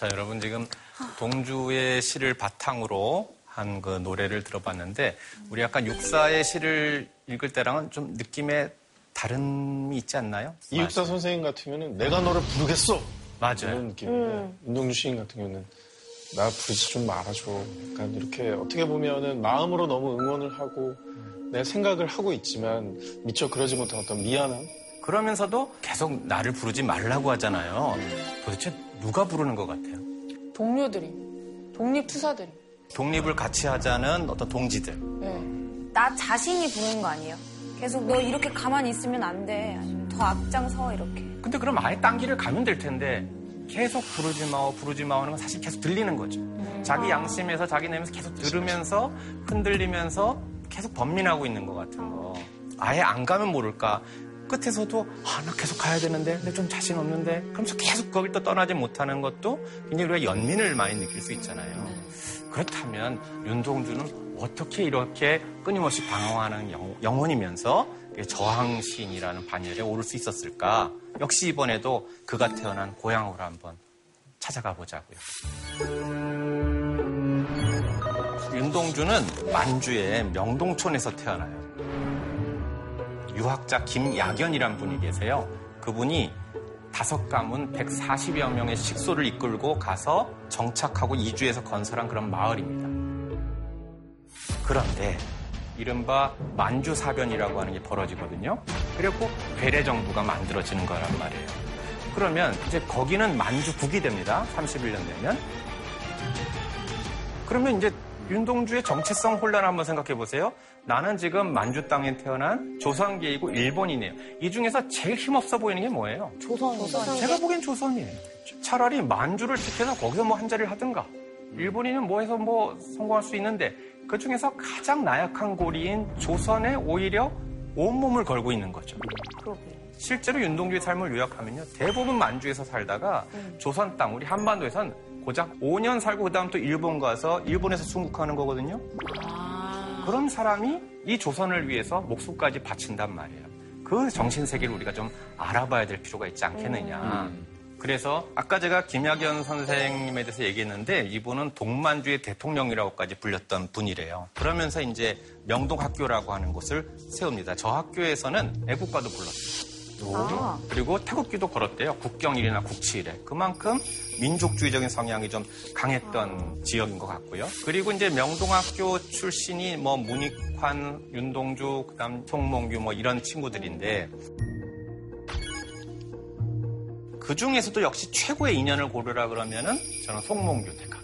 자, 여러분 지금 동주의 시를 바탕으로 한 그 노래를 들어봤는데 우리 약간 육사의 시를 읽을 때랑은 좀 느낌에 다름이 있지 않나요? 이육사 선생님 같으면은 내가 너를 부르겠어. 맞아요. 이런 느낌인데 음. 윤동주 시인 같은 경우는 나 부르지 좀 말아줘. 약간 이렇게 어떻게 보면은 마음으로 너무 응원을 하고 내 생각을 하고 있지만 미처 그러지 못한 어떤 미안함. 그러면서도 계속 나를 부르지 말라고 하잖아요. 도대체 누가 부르는 것 같아요? 동료들이, 독립투사들이. 독립을 같이 하자는 어떤 동지들. 네. 나 자신이 부르는 거 아니에요? 계속 너 이렇게 가만히 있으면 안 돼. 아니면 더 앞장서 이렇게. 근데 그럼 아예 딴 길을 가면 될 텐데 계속 부르지 마오 부르지 마오 하는 건 사실 계속 들리는 거죠. 자기 양심에서 자기 내면서 계속 들으면서 흔들리면서 계속 번민하고 있는 것 같은 거. 아예 안 가면 모를까. 끝에서도 아 나 계속 가야 되는데 근데 좀 자신 없는데 그러면서 계속 거길 또 떠나지 못하는 것도 굉장히 우리가 연민을 많이 느낄 수 있잖아요. 그렇다면 윤동주는 어떻게 이렇게 끊임없이 방황하는 영, 영혼이면서 저항시인이라는 반열에 오를 수 있었을까? 역시 이번에도 그가 태어난 고향으로 한번 찾아가 보자고요. 윤동주는 만주의 명동촌에서 태어나요. 유학자 김야견이란 분이 계세요. 그분이 다섯 가문 140여 명의 식소를 이끌고 가서 정착하고 이주해서 건설한 그런 마을입니다. 그런데 이른바 만주사변이라고 하는 게 벌어지거든요. 그리고 괴뢰 정부가 만들어지는 거란 말이에요. 그러면 이제 거기는 만주국이 됩니다. 31년 되면. 그러면 이제 윤동주의 정체성 혼란 한번 생각해 보세요. 나는 지금 만주 땅에 태어난 조선계이고 일본이네요. 이 중에서 제일 힘없어 보이는 게 뭐예요? 조선. 제가 보기엔 조선이에요. 차라리 만주를 지켜서 거기서 뭐 한 자리를 하든가. 일본인은 뭐 해서 뭐 성공할 수 있는데 그 중에서 가장 나약한 고리인 조선에 오히려 온몸을 걸고 있는 거죠. 실제로 윤동주의 삶을 요약하면요. 대부분 만주에서 살다가 조선 땅, 우리 한반도에선 고작 5년 살고 그 다음 또 일본 가서 일본에서 순국하는 거거든요. 그런 사람이 이 조선을 위해서 목숨까지 바친단 말이에요. 그 정신 세계를 우리가 좀 알아봐야 될 필요가 있지 않겠느냐. 그래서 아까 제가 김학연 선생님에 대해서 얘기했는데 이분은 동만주의 대통령이라고까지 불렸던 분이래요. 그러면서 이제 명동학교라고 하는 곳을 세웁니다. 저 학교에서는 애국가도 불렀어요. 아. 그리고 태극기도 걸었대요. 국경일이나 국치일에. 그만큼 민족주의적인 성향이 좀 강했던 지역인 것 같고요. 그리고 이제 명동학교 출신이 뭐 문익환, 윤동주, 그다음 송몽규 뭐 이런 친구들인데 그 중에서도 역시 최고의 인연을 고르라 그러면은 저는 송몽규 택하겠어요.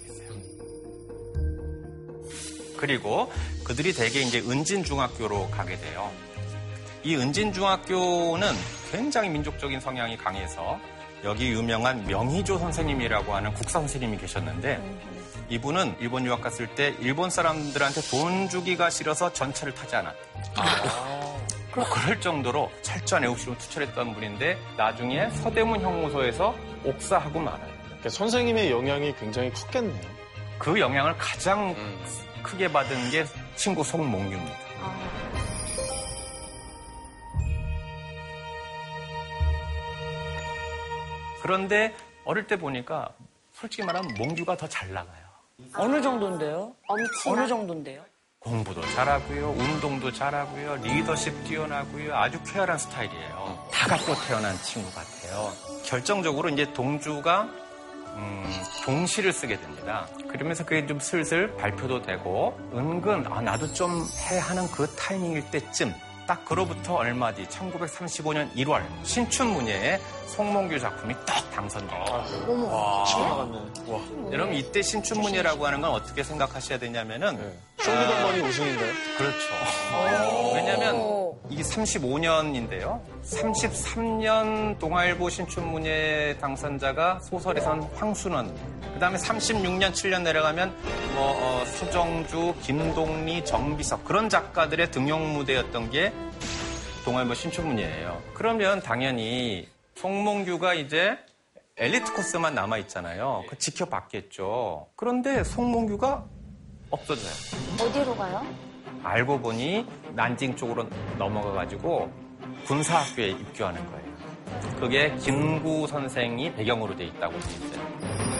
그리고 그들이 대개 이제 은진중학교로 가게 돼요. 이 은진중학교는 굉장히 민족적인 성향이 강해서 여기 유명한 명희조 선생님이라고 하는 국사 선생님이 계셨는데 이분은 일본 유학 갔을 때 일본 사람들한테 돈 주기가 싫어서 전차를 타지 않았대요. 뭐 그럴 정도로 철저한 애국심을 투철했던 분인데 나중에 서대문 형무소에서 옥사하고 말아요. 그러니까 선생님의 영향이 굉장히 컸겠네요. 그 영향을 가장 크게 받은 게 친구 송몽규입니다. 그런데 어릴 때 보니까 솔직히 말하면 몽규가 더 잘 나가요. 어느 정도인데요? 엄청나. 어느 정도인데요? 공부도 잘하고요, 운동도 잘하고요, 리더십 뛰어나고요, 아주 쾌활한 스타일이에요. 다 갖고 태어난 친구 같아요. 결정적으로 이제 동주가 음, 동시를 쓰게 됩니다. 그러면서 그게 좀 슬슬 발표도 되고 은근 아, 나도 좀 해 하는 그 타이밍일 때쯤 딱 그로부터 얼마 뒤 1935년 1월 신춘문예에 송몽규 작품이 딱 당선돼요. 어머, 치고 나갔네. 와. 여러분 이때 신춘문예라고 하는 건 어떻게 생각하셔야 되냐면은 쇼미더머니 우승인가요? 그렇죠. 왜냐하면 이게 35년인데요. 33년 동아일보 신춘문예 당선자가 소설에선 황순원, 그 다음에 36년, 7년 내려가면 뭐 어, 서정주, 김동리, 정비석 그런 작가들의 등용 무대였던 게 동아일보 신춘문예예요. 그러면 당연히 송몽규가 이제 엘리트 코스만 남아 있잖아요. 그 지켜봤겠죠. 그런데 송몽규가 없어져요. 어디로 가요? 알고 보니 난징 쪽으로 넘어가가지고 군사학교에 입교하는 거예요. 그게 김구 선생이 배경으로 돼 있다고 돼 있어요.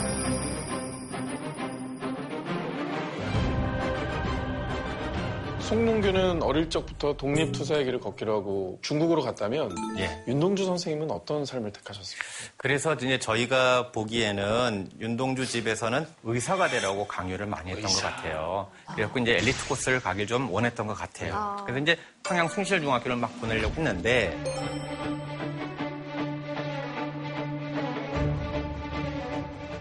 송몽규는 어릴 적부터 독립투사의 길을 걷기로 하고 중국으로 갔다면 예. 윤동주 선생님은 어떤 삶을 택하셨습니까? 그래서 이제 저희가 보기에는 윤동주 집에서는 의사가 되라고 강요를 많이 했던 것 같아요. 그래갖고 이제 엘리트 코스를 가길 좀 원했던 것 같아요. 아. 그래서 이제 평양 숭실중학교를 막 보내려고 했는데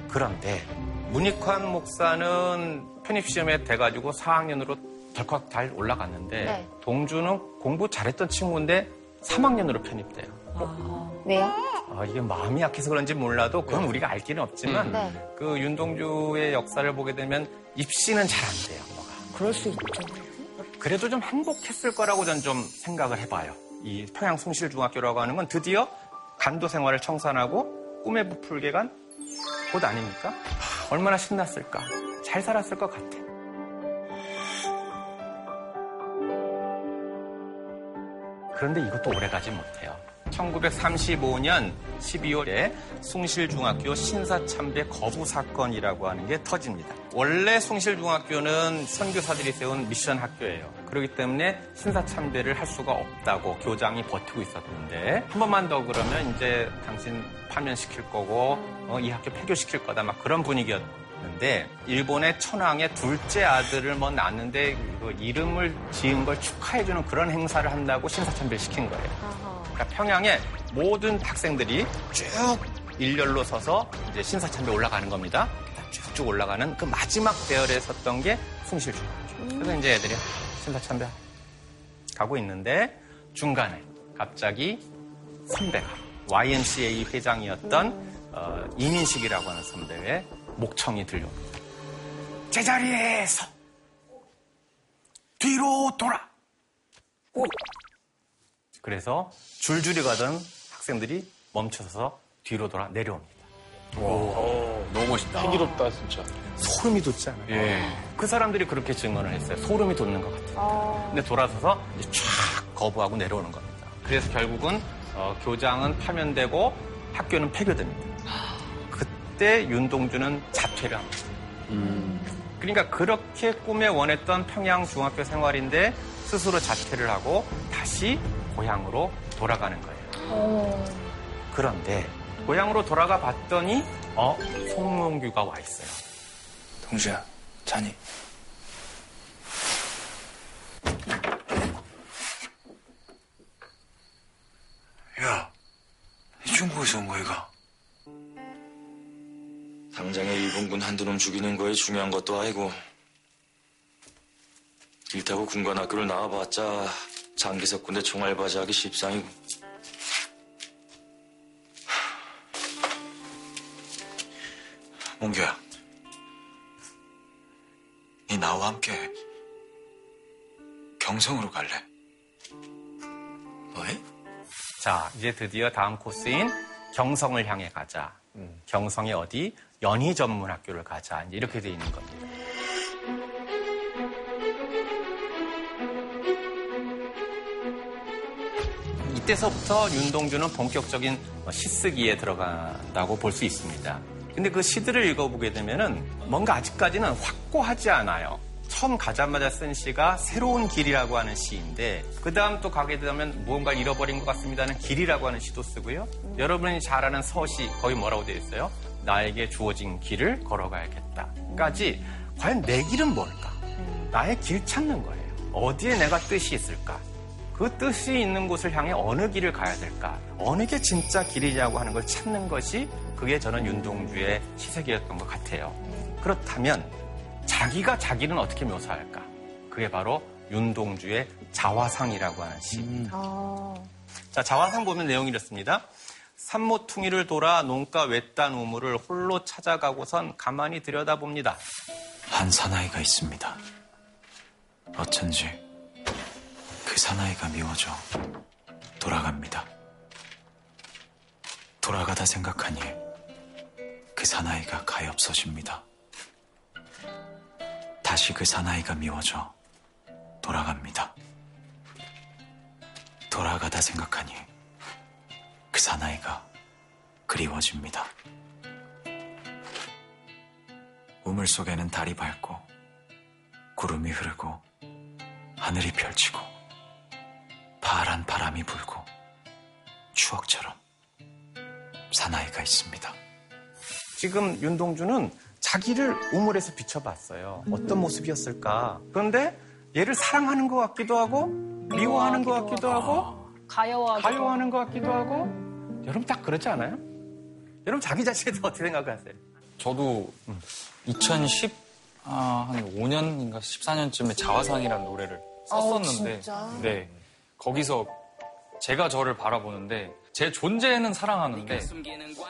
그런데 문익환 목사는 편입시험에 돼가지고 4학년으로 덜컥 잘 올라갔는데 네. 동주는 공부 잘했던 친구인데 3학년으로 편입돼요. 왜요? 아, 이게 마음이 약해서 그런지 몰라도 그건 우리가 알 길은 없지만 네. 그 윤동주의 역사를 보게 되면 입시는 잘 안 돼요. 뭐가. 그럴 수 있죠. 그래도 좀 행복했을 거라고 전 좀 생각을 해봐요. 이 평양 숭실중학교라고 하는 건 드디어 간도 생활을 청산하고 꿈에 부풀게 간 곳 아닙니까? 얼마나 신났을까? 잘 살았을 것 같아. 그런데 이것도 오래 가지 못해요. 1935년 12월에 숭실중학교 신사참배 거부 사건이라고 하는 게 터집니다. 원래 숭실중학교는 선교사들이 세운 미션 학교예요. 그렇기 때문에 신사참배를 할 수가 없다고 교장이 버티고 있었는데 한 번만 더 그러면 이제 당신 파면시킬 거고 어, 이 학교 폐교시킬 거다 막 그런 분위기였 는데 일본의 천황의 둘째 아들을 뭐 낳는데 그 이름을 지은 걸 축하해주는 그런 행사를 한다고 신사참배를 시킨 거예요. 그러니까 평양에 모든 학생들이 쭉 일렬로 서서 이제 신사참배 올라가는 겁니다. 쭉쭉 올라가는 그 마지막 대열에 섰던 게 숭실중학교. 그래서 이제 애들이 신사참배 가고 있는데 중간에 갑자기 선배가 YMCA 회장이었던 어, 이민식이라고 하는 선배의 목청이 들려옵니다. 제자리에서 뒤로 돌아. 그래서 줄줄이 가던 학생들이 멈춰서서 뒤로 돌아 내려옵니다. 너무 멋있다. 향기롭다 진짜. 소름이 돋잖아요. 예. 그 사람들이 그렇게 증언을 했어요. 소름이 돋는 것 같아요. 근데 돌아서서 이제 쫙 거부하고 내려오는 겁니다. 그래서 결국은 어, 교장은 파면되고 학교는 폐교됩니다. 그때 윤동주는 자퇴를 합니다. 그러니까 그렇게 꿈에 원했던 평양 중학교 생활인데 스스로 자퇴를 하고 다시 고향으로 돌아가는 거예요. 그런데 고향으로 돌아가 봤더니 어 송몽규가 와 있어요. 동주야, 자니? 야, 중국에서 온 거야, 이거? 당장에 일본군 한두 놈 죽이는 거에 중요한 것도 아니고 길 타고 군관 학교를 나와봤자 장기석 군대 총알바지 하기 십상이고 몽규야 니 나와 함께 경성으로 갈래? 자, 이제 드디어 다음 코스인 경성을 향해 가자. 경성의 어디? 연희 전문 학교를 가자. 이제 이렇게 돼 있는 겁니다. 이때서부터 윤동주는 본격적인 시쓰기에 들어간다고 볼 수 있습니다. 근데 그 시들을 읽어보게 되면은 뭔가 아직까지는 확고하지 않아요. 처음 가자마자 쓴 시가 새로운 길이라고 하는 시인데 그 다음 또 가게 되면 무언가를 잃어버린 것 같습니다는 길이라고 하는 시도 쓰고요. 여러분이 잘 아는 서시 거기 뭐라고 되어 있어요? 나에게 주어진 길을 걸어가야겠다.까지 과연 내 길은 뭘까? 나의 길 찾는 거예요. 어디에 내가 뜻이 있을까? 그 뜻이 있는 곳을 향해 어느 길을 가야 될까? 어느 게 진짜 길이냐고 하는 걸 찾는 것이 그게 저는 윤동주의 시색이었던 것 같아요. 그렇다면 자기가 자기는 어떻게 묘사할까? 그게 바로 윤동주의 자화상이라고 하는 시입니다. 자, 자화상 보면 내용이 이렇습니다. 산모퉁이를 돌아 농가 외딴 우물을 홀로 찾아가고선 가만히 들여다봅니다. 한 사나이가 있습니다. 어쩐지 그 사나이가 미워져 돌아갑니다. 돌아가다 생각하니 그 사나이가 가엾어집니다. 다시 그 사나이가 미워져 돌아갑니다. 돌아가다 생각하니 그 사나이가 그리워집니다. 우물 속에는 달이 밝고 구름이 흐르고 하늘이 펼치고 파란 바람이 불고 추억처럼 사나이가 있습니다. 지금 윤동주는 자기를 우물에서 비춰봤어요. 어떤 모습이었을까? 그런데 얘를 사랑하는 것 같기도 하고 미워하는 것 같기도 하고 가여워하고 가요하는 것 같기도 하고 여러분 딱 그렇지 않아요? 여러분 자기 자신에 대해서 어떻게 생각하세요? 저도 2010, 아, 한 5년인가 14년쯤에 자화상이라는 노래를 썼었는데, 진짜? 네. 거기서 제가 저를 바라보는데, 제 존재는 사랑하는데,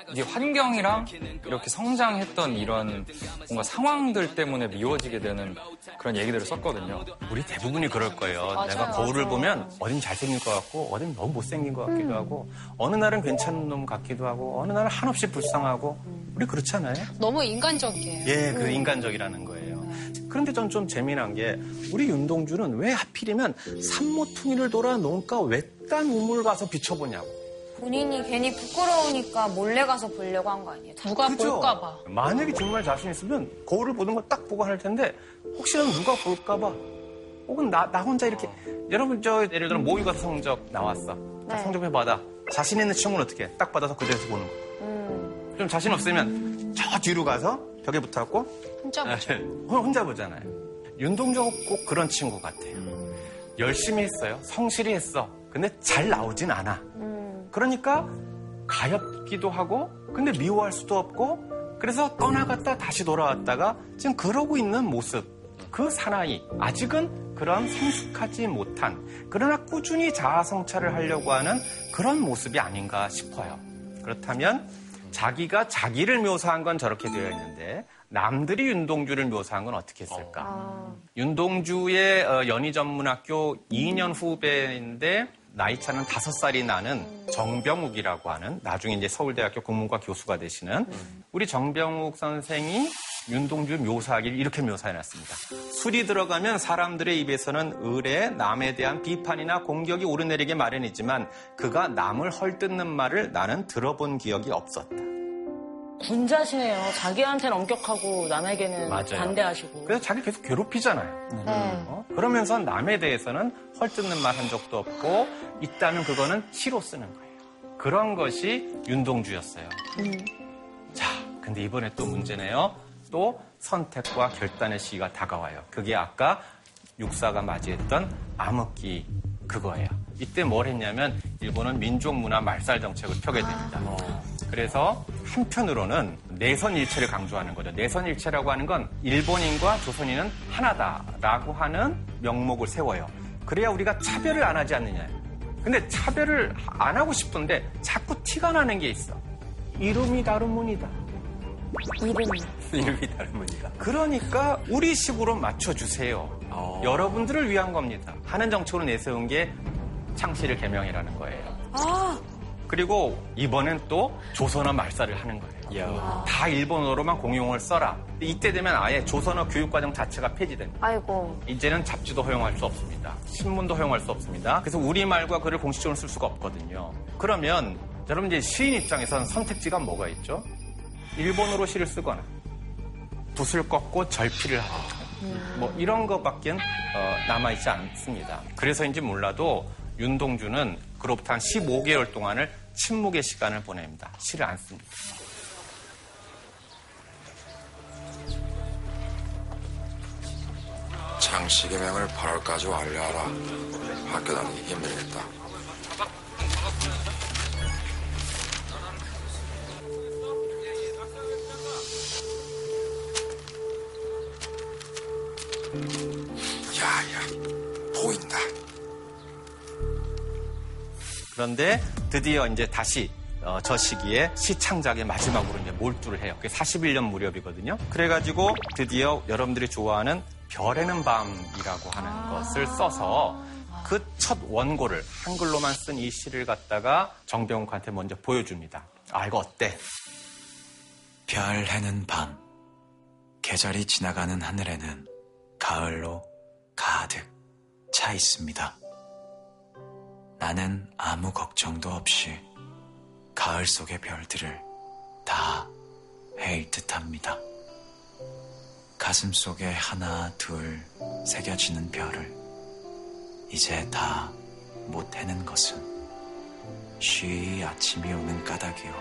이게 환경이랑 이렇게 성장했던 이런 뭔가 상황들 때문에 미워지게 되는 그런 얘기들을 썼거든요. 우리 대부분이 그럴 거예요. 맞아요, 내가 거울을 맞아. 보면 어딘 잘생긴 것 같고 어딘 너무 못생긴 것 같기도 하고 어느 날은 괜찮은 놈 같기도 하고 어느 날은 한없이 불쌍하고 우리 그렇지 않아요? 너무 인간적이에요. 예, 그 인간적이라는 거예요. 그런데 전 좀 재미난 게 우리 윤동주는 왜 하필이면 산모퉁이를 돌아 농가 외딴 우물 가서 비춰보냐고. 본인이 괜히 부끄러우니까 몰래 가서 보려고 한 거 아니에요? 누가 그죠? 만약에 정말 자신 있으면 거울을 보는 거딱 보고 할 텐데 혹시나 누가 볼까봐 혹은 나, 나 혼자 이렇게 여러분 저 예를 들어 모의 가서 성적 나왔어. 자, 네. 성적표 받아. 자신 있는 친구는 어떻게 해? 딱 받아서 그대에서 보는 거. 음. 좀 자신 없으면 저 뒤로 가서 벽에 붙어갖고 혼자 보죠. 혼자 보잖아요. 윤동주가 꼭 그런 친구 같아요. 열심히 했어요. 성실히 했어. 근데 잘 나오진 않아. 그러니까 가엾기도 하고 근데 미워할 수도 없고 그래서 떠나갔다 다시 돌아왔다가 지금 그러고 있는 모습 그 사나이 아직은 그런 성숙하지 못한 그러나 꾸준히 자아성찰을 하려고 하는 그런 모습이 아닌가 싶어요. 그렇다면 자기가 자기를 묘사한 건 저렇게 되어 있는데 남들이 윤동주를 묘사한 건 어떻게 했을까? 윤동주의 어, 연희전문학교 2년 후배인데 나이 차는 5살이 나는 정병욱이라고 하는 나중에 이제 서울대학교 국문과 교수가 되시는 우리 정병욱 선생이 윤동주 묘사하기를 이렇게 묘사해놨습니다. 술이 들어가면 사람들의 입에서는 의뢰, 남에 대한 비판이나 공격이 오르내리게 마련이지만 그가 남을 헐뜯는 말을 나는 들어본 기억이 없었다. 군자시네요. 자기한테는 엄격하고 남에게는 맞아요. 반대하시고. 그래서 자기 계속 괴롭히잖아요. 어? 그러면서 남에 대해서는 헐뜯는 말 한 적도 없고 있다면 그거는 시로 쓰는 거예요. 그런 것이 윤동주였어요. 자, 근데 이번에 또 문제네요. 또 선택과 결단의 시기가 다가와요. 그게 아까 육사가 맞이했던 암흑기 그거예요. 이때 뭘 했냐면 일본은 민족 문화 말살 정책을 펴게 됩니다. 그래서 한편으로는 내선 일체를 강조하는 거죠. 내선 일체라고 하는 건 일본인과 조선인은 하나다라고 하는 명목을 세워요. 그래야 우리가 차별을 안 하지 않느냐. 근데 차별을 안 하고 싶은데 자꾸 티가 나는 게 있어. 이름이 다른 문이다. 이름이. 이름이 다른 분이다. 그러니까 우리 식으로 맞춰주세요. 여러분들을 위한 겁니다. 하는 정책으로 내세운 게 창씨를 개명이라는 거예요. 아, 그리고 이번엔 또 조선어 말살을 하는 거예요. 다 일본어로만 공용을 써라. 이때 되면 아예 조선어 교육과정 자체가 폐지됩니다. 아이고. 이제는 잡지도 허용할 수 없습니다. 신문도 허용할 수 없습니다. 그래서 우리말과 글을 공식적으로 쓸 수가 없거든요. 그러면 여러분 이제 시인 입장에서는 선택지가 뭐가 있죠? 일본어로 시를 쓰거나 붓을 꺾고 절필을 하거나 뭐 이런 것밖에 어, 남아있지 않습니다. 그래서인지 몰라도 윤동주는 그로부터 한 15개월 동안을 침묵의 시간을 보냅니다. 시를 안 씁니다. 장식의 명을 8월까지 완료하라. 학교 다니기 힘들겠다. 야야 보인다. 그런데 드디어 이제 다시 어, 저 시기에 시창작의 마지막으로 이제 몰두를 해요. 그게 41년 무렵이거든요. 그래가지고 드디어 여러분들이 좋아하는 별에는 밤이라고 하는 것을 써서 그 첫 원고를 한글로만 쓴 이 시를 갖다가 정병욱한테 먼저 보여줍니다. 아 이거 어때? 별 해는 밤, 계절이 지나가는 하늘에는 가을로 가득 차 있습니다. 나는 아무 걱정도 없이 가을 속의 별들을 다 헤일 듯합니다. 가슴 속에 하나, 둘 새겨지는 별을 이제 다 못 해는 것은 쉬 아침이 오는 까닭이요.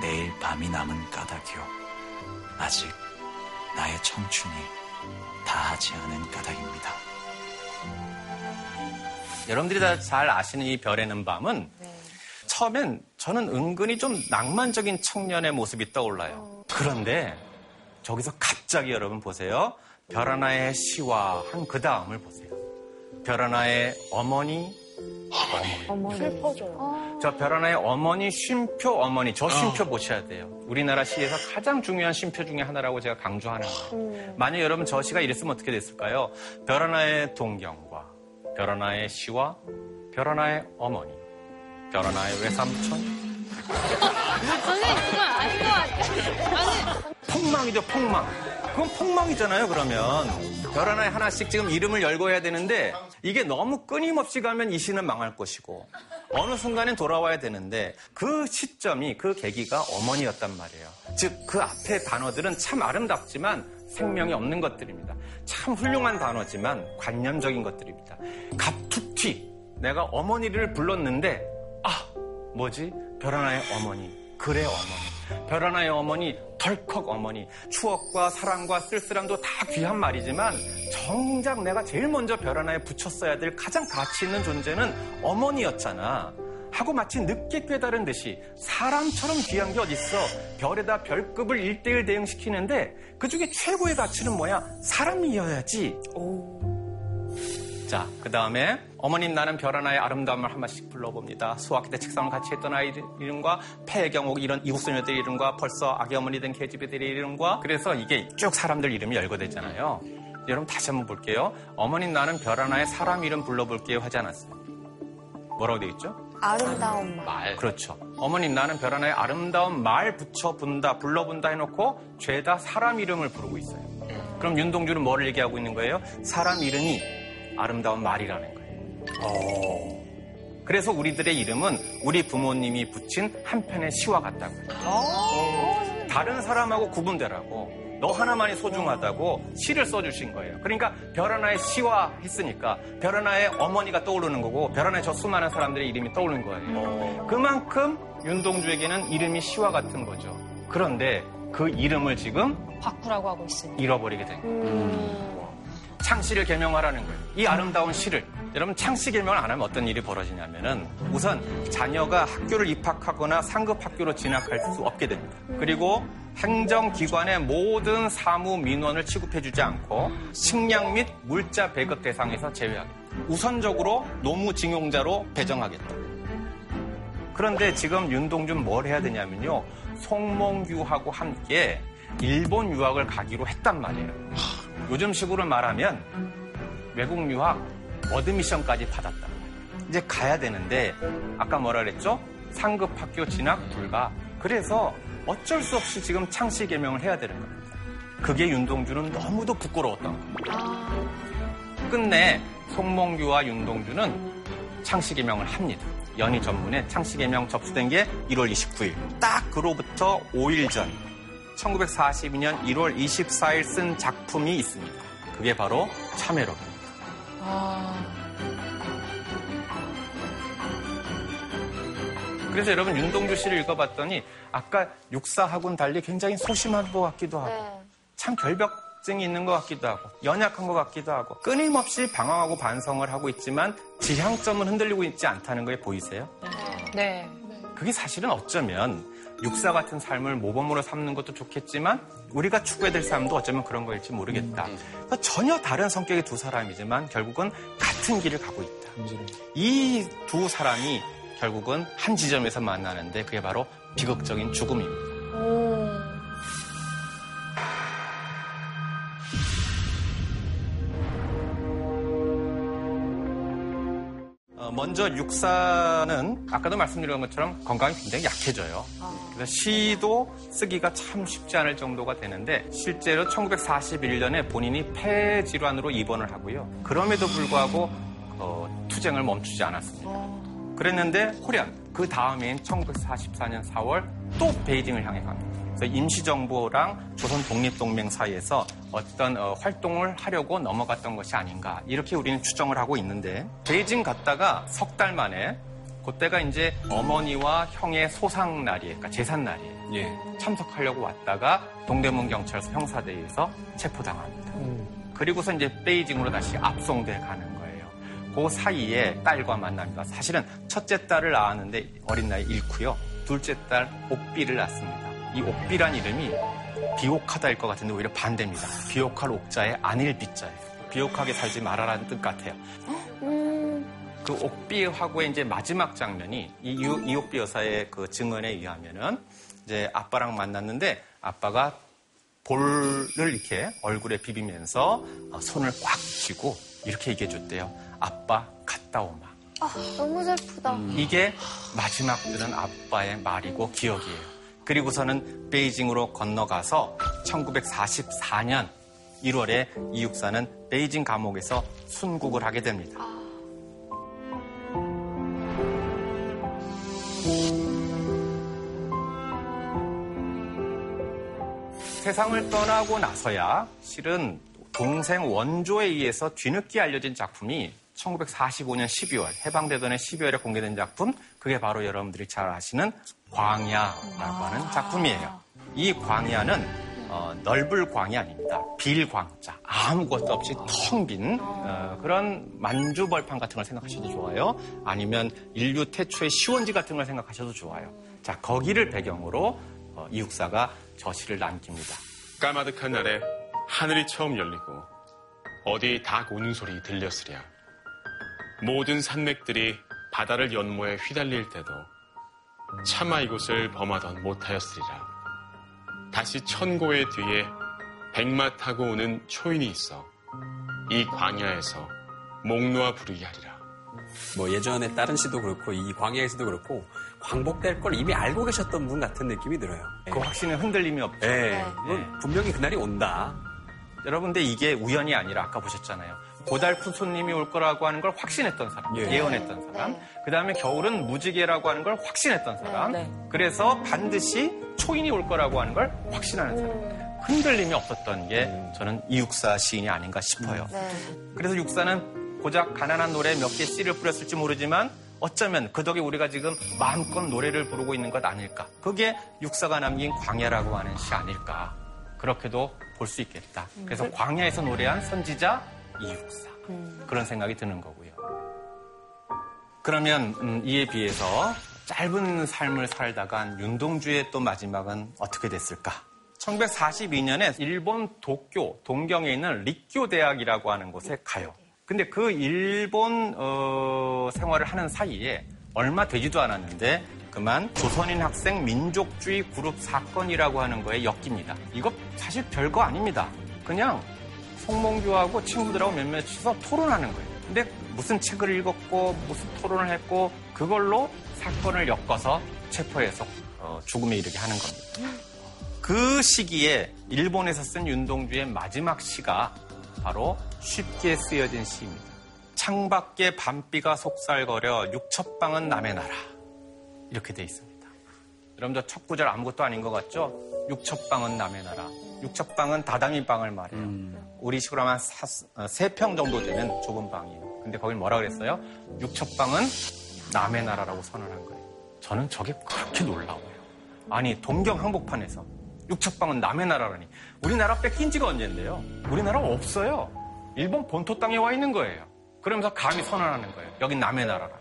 내일 밤이 남은 까닭이요. 아직 나의 청춘이 다하지 않은 까닭입니다. 여러분들이 다 잘 아시는 이 별에는 밤은 처음엔 저는 은근히 좀 낭만적인 청년의 모습이 떠올라요. 그런데 저기서 갑자기 여러분 보세요. 별 하나의 시와 한 그 다음을 보세요. 별 하나의 어머니, 어머니. 슬퍼져요. 저별 하나의 어머니, 쉼표 어머니, 저 쉼표 보셔야 돼요. 우리나라 시에서 가장 중요한 쉼표 중에 하나라고 제가 강조하는 거예요. 만약 여러분 저 시가 이랬으면 어떻게 됐을까요? 별 하나의 동경과 별 하나의 시와 별 하나의 어머니, 별 하나의 외삼촌, 선생님, 그건 아닌 것 같아요. 아니, 폭망이죠, 폭망. 그건 폭망이잖아요, 그러면. 별 하나에 하나씩 지금 이름을 열고 해야 되는데, 이게 너무 끊임없이 가면 이 시는 망할 것이고, 어느 순간엔 돌아와야 되는데, 그 시점이, 그 계기가 어머니였단 말이에요. 즉, 그 앞에 단어들은 참 아름답지만 생명이 없는 것들입니다. 참 훌륭한 단어지만 관념적인 것들입니다. 갑툭튀. 내가 어머니를 불렀는데, 아, 뭐지? 별 하나의 어머니. 그래, 어머니. 별 하나의 어머니, 덜컥 어머니. 추억과 사랑과 쓸쓸함도 다 귀한 말이지만, 정작 내가 제일 먼저 별 하나에 붙였어야 될 가장 가치 있는 존재는 어머니였잖아. 하고 마치 늦게 깨달은 듯이 사람처럼 귀한 게 어딨어. 별에다 별급을 일대일 대응시키는데 그 중에 최고의 가치는 뭐야? 사람이어야지. 자, 그 다음에 어머님 나는 별 하나의 아름다움을 한 번씩 불러봅니다. 수학기 때 책상을 같이 했던 아이 이름과 폐경옥 이런 이국소녀들 이름과 벌써 아기 어머니 된 계집애들의 이름과 그래서 이게 쭉 사람들 이름이 열거됐잖아요. 여러분 다시 한번 볼게요. 어머님 나는 별 하나의 사람 이름 불러볼게요 하지 않았어요. 뭐라고 돼 있죠? 아름다운 말. 말. 그렇죠. 어머님 나는 별 하나의 아름다운 말 붙여본다, 불러본다 해놓고 죄다 사람 이름을 부르고 있어요. 그럼 윤동주는 뭐를 얘기하고 있는 거예요? 사람 이름이 아름다운 말이라는 거예요. 그래서 우리들의 이름은 우리 부모님이 붙인 한 편의 시와 같다고요. 다른 사람하고 구분되라고. 너 하나만이 소중하다고 시를 써주신 거예요. 그러니까 별 하나의 시와 했으니까 별 하나의 어머니가 떠오르는 거고 별 하나의 저 수많은 사람들의 이름이 떠오르는 거예요. 그만큼 윤동주에게는 이름이 시와 같은 거죠. 그런데 그 이름을 지금 바꾸라고 하고 있으니. 잃어버리게 된 거예요. 창씨를 개명하라는 거예요. 이 아름다운 시를. 여러분 창씨 개명을 안 하면 어떤 일이 벌어지냐면은 우선 자녀가 학교를 입학하거나 상급 학교로 진학할 수 없게 됩니다. 그리고 행정기관의 모든 사무 민원을 취급해주지 않고 식량 및 물자 배급 대상에서 제외하겠다. 우선적으로 노무징용자로 배정하겠다. 그런데 지금 윤동준 뭘 해야 되냐면요. 송몽규하고 함께 일본 유학을 가기로 했단 말이에요. 요즘 식으로 말하면 외국 유학 어드미션까지 말이에요. 이제 가야 되는데 아까 뭐라 그랬죠? 상급 학교 진학 불가. 그래서 어쩔 수 없이 지금 창씨 개명을 해야 되는 겁니다. 그게 윤동주는 너무도 부끄러웠던 겁니다. 끝내 송몽규와 윤동주는 창씨 개명을 합니다. 연희 전문에 창씨 개명 접수된 게 1월 29일. 딱 그로부터 5일 전 1942년 1월 24일 쓴 작품이 있습니다. 그게 바로 참외록입니다. 아, 그래서 여러분 윤동주 씨를 읽어봤더니 아까 육사하고는 달리 굉장히 소심한 것 같기도 하고 네. 참 결벽증이 있는 것 같기도 하고 연약한 것 같기도 하고 끊임없이 방황하고 반성을 하고 있지만 지향점은 흔들리고 있지 않다는 거에 보이세요? 네. 그게 사실은 어쩌면 육사 같은 삶을 모범으로 삼는 것도 좋겠지만 우리가 추구해야 될 삶도 어쩌면 그런 거일지 모르겠다. 그러니까 전혀 다른 성격의 두 사람이지만 결국은 같은 길을 가고 있다. 이 두 사람이 결국은 한 지점에서 만나는데 그게 바로 비극적인 죽음입니다. 먼저 육사는 아까도 말씀드린 것처럼 건강이 굉장히 약해져요. 그래서 시도 쓰기가 참 쉽지 않을 정도가 되는데 실제로 1941년에 본인이 폐 질환으로 입원을 하고요. 그럼에도 불구하고 어, 투쟁을 멈추지 않았습니다. 그랬는데 호련 그 다음인 1944년 4월 또 베이징을 향해 갑니다. 임시정부랑 조선 독립동맹 사이에서 어떤 어, 활동을 하려고 넘어갔던 것이 아닌가 이렇게 우리는 추정을 하고 있는데 베이징 갔다가 석 달 만에 그때가 이제 어머니와 형의 소상 날이에요, 그러니까 재산 날이에요. 참석하려고 왔다가 동대문 경찰서 형사대에서 체포당합니다. 그리고서 이제 베이징으로 다시 압송돼 가는 거예요. 그 사이에 딸과 만납니다. 사실은 첫째 딸을 낳았는데 어린 나이 잃고요. 둘째 딸 옥비를 낳습니다. 이 옥비란 이름이 비옥하다일 것 같은데 오히려 반대입니다. 비옥할 옥자에 안일 비자예요. 비옥하게 살지 말아라는 뜻 같아요. 그 옥비하고의 이제 마지막 장면이 이 유- 이옥비 여사의 그 증언에 의하면은 이제 아빠랑 만났는데 아빠가 볼을 이렇게 얼굴에 비비면서 어, 손을 꽉 쥐고 이렇게 얘기해 줬대요. 아빠 갔다 오마. 아, 너무 슬프다. 이게 마지막 들은 아빠의 말이고 기억이에요. 그리고서는 베이징으로 건너가서 1944년 1월에 이육사는 베이징 감옥에서 순국을 하게 됩니다. 세상을 떠나고 나서야 실은 동생 원조에 의해서 뒤늦게 알려진 작품이 1945년 12월 해방되던 해 12월에 공개된 작품 그게 바로 여러분들이 잘 아시는 광야라고 하는 작품이에요. 이 광야는 어, 넓을 광이 아닙니다. 빌광자 아무것도 없이 텅빈 어, 그런 만주벌판 같은 걸 생각하셔도 좋아요. 아니면 인류 태초의 시원지 같은 걸 생각하셔도 좋아요. 자 거기를 배경으로 어, 이육사가 저시를 남깁니다. 까마득한 날에 하늘이 처음 열리고 어디 닭 우는 소리 들렸으랴. 모든 산맥들이 바다를 연모해 휘달릴 때도 차마 이곳을 범하던 못하였으리라. 다시 천고의 뒤에 백마 타고 오는 초인이 있어 이 광야에서 목 놓아 부르게 하리라. 뭐 예전에 다른 시도 그렇고 이 광야에서도 그렇고 광복될 걸 이미 알고 계셨던 분 같은 느낌이 들어요. 그 확신에 흔들림이 없죠. 네. 이건 분명히 그날이 온다. 여러분, 근데 이게 우연이 아니라 아까 보셨잖아요. 고달픈 손님이 올 거라고 하는 걸 확신했던 사람, 예. 예. 언했던 사람. 그 다음에 겨울은 무지개라고 하는 걸 확신했던 사람. 네, 네. 그래서 반드시 초인이 올 거라고 하는 걸 확신하는 사람. 흔들림이 없었던 게 저는 이육사 시인이 아닌가 싶어요. 그래서 육사는 고작 가난한 노래 몇 개 씨를 뿌렸을지 모르지만 어쩌면 그 덕에 우리가 지금 마음껏 노래를 부르고 있는 것 아닐까. 그게 육사가 남긴 광야라고 하는 시 아닐까. 그렇게도 볼 수 있겠다. 그래서 광야에서 노래한 선지자 이육사. 그런 생각이 드는 거고요. 그러면 음, 이에 비해서 짧은 삶을 살다간 윤동주의 또 마지막은 어떻게 됐을까? 1942년에 일본 도쿄 동경에 있는立教 대학이라고 하는 곳에 가요. 근데 그 일본 어, 생활을 하는 사이에 얼마 되지도 않았는데 그만 조선인 학생 민족주의 그룹 사건이라고 하는 거에 엮입니다. 이거 사실 별거 아닙니다. 그냥 송몽규하고 친구들하고 몇몇이서 토론하는 거예요. 근데 무슨 책을 읽었고 무슨 토론을 했고 그걸로 사건을 엮어서 체포해서 어, 죽음에 이르게 하는 겁니다. 그 시기에 일본에서 쓴 윤동주의 마지막 시가 바로 쉽게 쓰여진 시입니다. 창밖에 밤비가 속살거려 육첩방은 남의 나라 이렇게 돼 있습니다. 여러분 저 첫 구절 아무것도 아닌 것 같죠? 육첩방은 남의 나라. 육첩방은 다다미 방을 말해요. 우리 식으로 하면 어, 세평 정도 되는 좁은 방이에요. 근데 거긴 뭐라 그랬어요? 육첩방은 남의 나라라고 선언한 거예요. 저는 저게 그렇게 놀라워요. 아니 동경 항복판에서 육첩방은 남의 나라라니 우리나라 뺏긴 지가 언젠데요? 우리나라 없어요. 일본 본토 땅에 와 있는 거예요. 그러면서 감히 선언하는 거예요. 여긴 남의 나라라.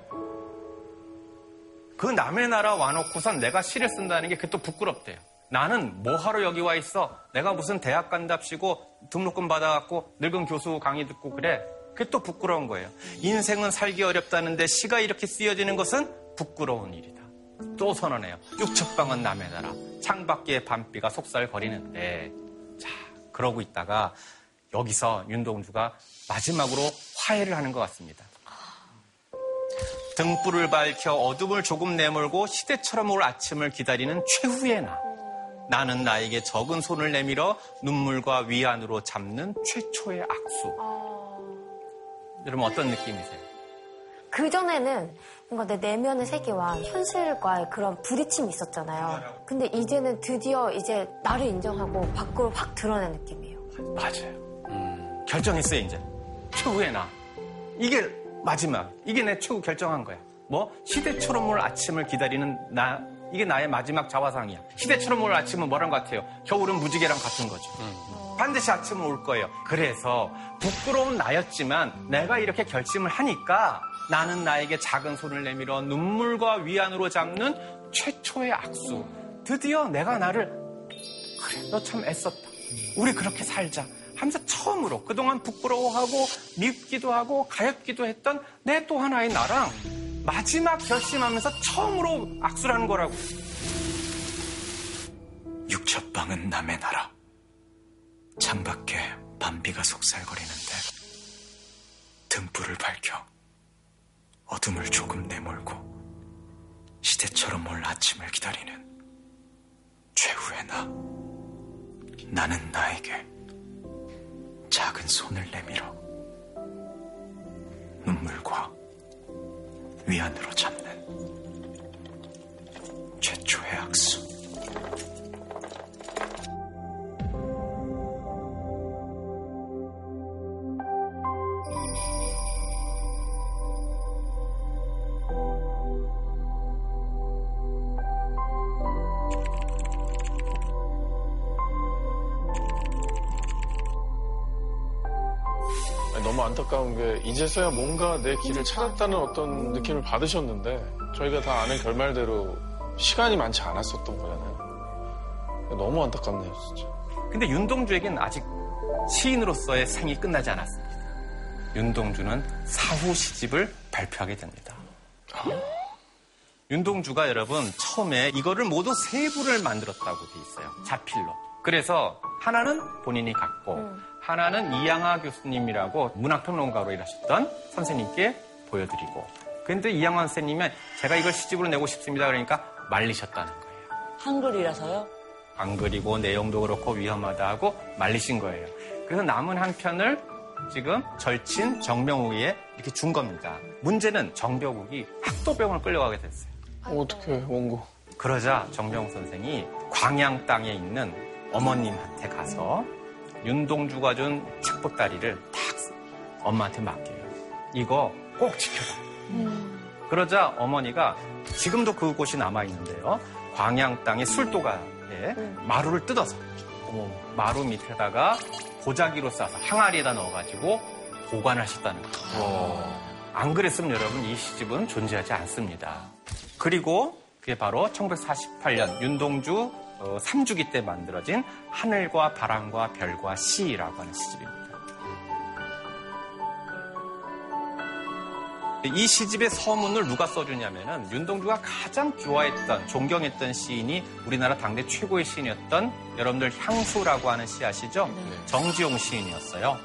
그 남의 나라 와놓고선 내가 시를 쓴다는 게 그게 또 부끄럽대요. 나는 뭐하러 여기 와 있어? 내가 무슨 대학 간답시고 등록금 받아갖고 늙은 교수 강의 듣고 그래? 그게 또 부끄러운 거예요. 인생은 살기 어렵다는데 시가 이렇게 쓰여지는 것은 부끄러운 일이다. 또 선언해요. 육첩방은 남의 나라. 창밖에 밤비가 속살거리는데. 자, 그러고 있다가 여기서 윤동주가 마지막으로 화해를 하는 것 같습니다. 등불을 밝혀 어둠을 조금 내몰고 시대처럼 올 아침을 기다리는 최후의 나. 나는 나에게 적은 손을 내밀어 눈물과 위안으로 잡는 최초의 악수. 여러분 어떤 느낌이세요? 그전에는 뭔가 내 내면의 세계와 현실과의 그런 부딪힘이 있었잖아요. 근데 이제는 드디어 이제 나를 인정하고 밖으로 확 드러낸 느낌이에요. 맞아요. 결정했어요, 이제. 최후의 나. 이게 마지막. 이게 내 최후 결정한 거야. 뭐? 시대처럼 올 아침을 기다리는 나. 이게 나의 마지막 자화상이야. 시대처럼 올 아침은 뭐랑 같아요? 겨울은 무지개랑 같은 거죠. 반드시 아침은 올 거예요. 그래서 부끄러운 나였지만 내가 이렇게 결심을 하니까 나는 나에게 작은 손을 내밀어 눈물과 위안으로 잡는 최초의 악수. 드디어 내가 나를 그래 너 참 애썼다. 우리 그렇게 살자. 하면서 처음으로 그동안 부끄러워하고 밉기도 하고 가엾기도 했던 내 또 하나의 나랑 마지막 결심하면서 처음으로 악수를 하는 거라고. 육첩방은 남의 나라. 창밖에 밤비가 속살거리는데 등불을 밝혀 어둠을 조금 내몰고 시대처럼 올 아침을 기다리는 최후의 나. 나는 나에게 작은 손을 내밀어 눈물과 위안으로 잡는 최초의 악수. 이제서야 뭔가 내 길을 찾았다는 어떤 느낌을 받으셨는데 저희가 다 아는 결말대로 시간이 많지 않았었던 거잖아요. 너무 안타깝네요, 진짜. 근데 윤동주에겐 아직 시인으로서의 생이 끝나지 않았습니다. 윤동주는 사후 시집을 발표하게 됩니다. 윤동주가 여러분 처음에 이거를 모두 세 부를 만들었다고 돼 있어요. 자필로. 그래서 하나는 본인이 갖고 하나는 이양하 교수님이라고 문학평론가로 일하셨던 선생님께 보여드리고 그런데 이양하 선생님은 제가 이걸 시집으로 내고 싶습니다. 그러니까 말리셨다는 거예요. 한글이라서요? 안 그리고 내용도 그렇고 위험하다 하고 말리신 거예요. 그래서 남은 한 편을 지금 절친 정명욱에 이렇게 준 겁니다. 문제는 정병욱이 학도병을 끌려가게 됐어요. 어떻게 원고? 그러자 정병욱 선생이 광양 땅에 있는 어머님한테 가서 윤동주가 준 책보따리를 탁 엄마한테 맡겨요. 이거 꼭 지켜라. 그러자 어머니가 지금도 그곳이 남아 있는데요. 광양 땅의 술도가에 마루를 뜯어서 마루 밑에다가 보자기로 싸서 항아리에다 넣어가지고 보관하셨다는 거죠. 안 그랬으면 여러분 이 시집은 존재하지 않습니다. 그리고 그게 바로 1948년 윤동주 어, 3주기 때 만들어진 하늘과 바람과 별과 시라고 하는 시집입니다. 이 시집의 서문을 누가 써주냐면은 윤동주가 가장 좋아했던, 존경했던 시인이 우리나라 당대 최고의 시인이었던 여러분들 향수라고 하는 시 아시죠? 정지용 시인이었어요.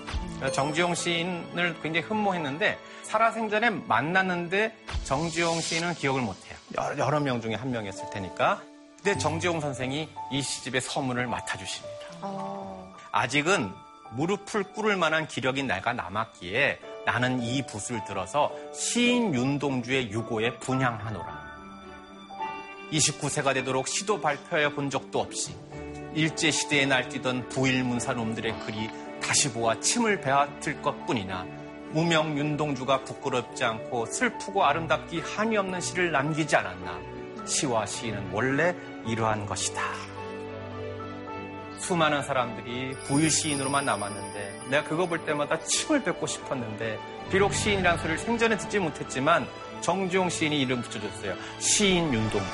정지용 시인을 굉장히 흠모했는데 살아생전에 만났는데 정지용 시인은 기억을 못해요. 여러, 여러 명 중에 한 명이었을 테니까. 근데 정지용 선생이 이 시집의 서문을 맡아주십니다. 아직은 무릎을 꿇을 만한 기력이 내가 남았기에 나는 이 붓을 들어서 시인 윤동주의 유고에 분향하노라. 29세가 되도록 시도 발표해 본 적도 없이 일제시대에 날뛰던 부일문사 놈들의 글이 다시 보아 침을 베앗을 것 뿐이나 무명 윤동주가 부끄럽지 않고 슬프고 아름답기 한이 없는 시를 남기지 않았나. 시와 시인은 원래 이러한 것이다. 수많은 사람들이 부일 시인으로만 남았는데 내가 그거 볼 때마다 침을 뱉고 싶었는데 비록 시인이라는 소리를 생전에 듣지 못했지만 정지용 시인이 이름 붙여줬어요. 시인 윤동주.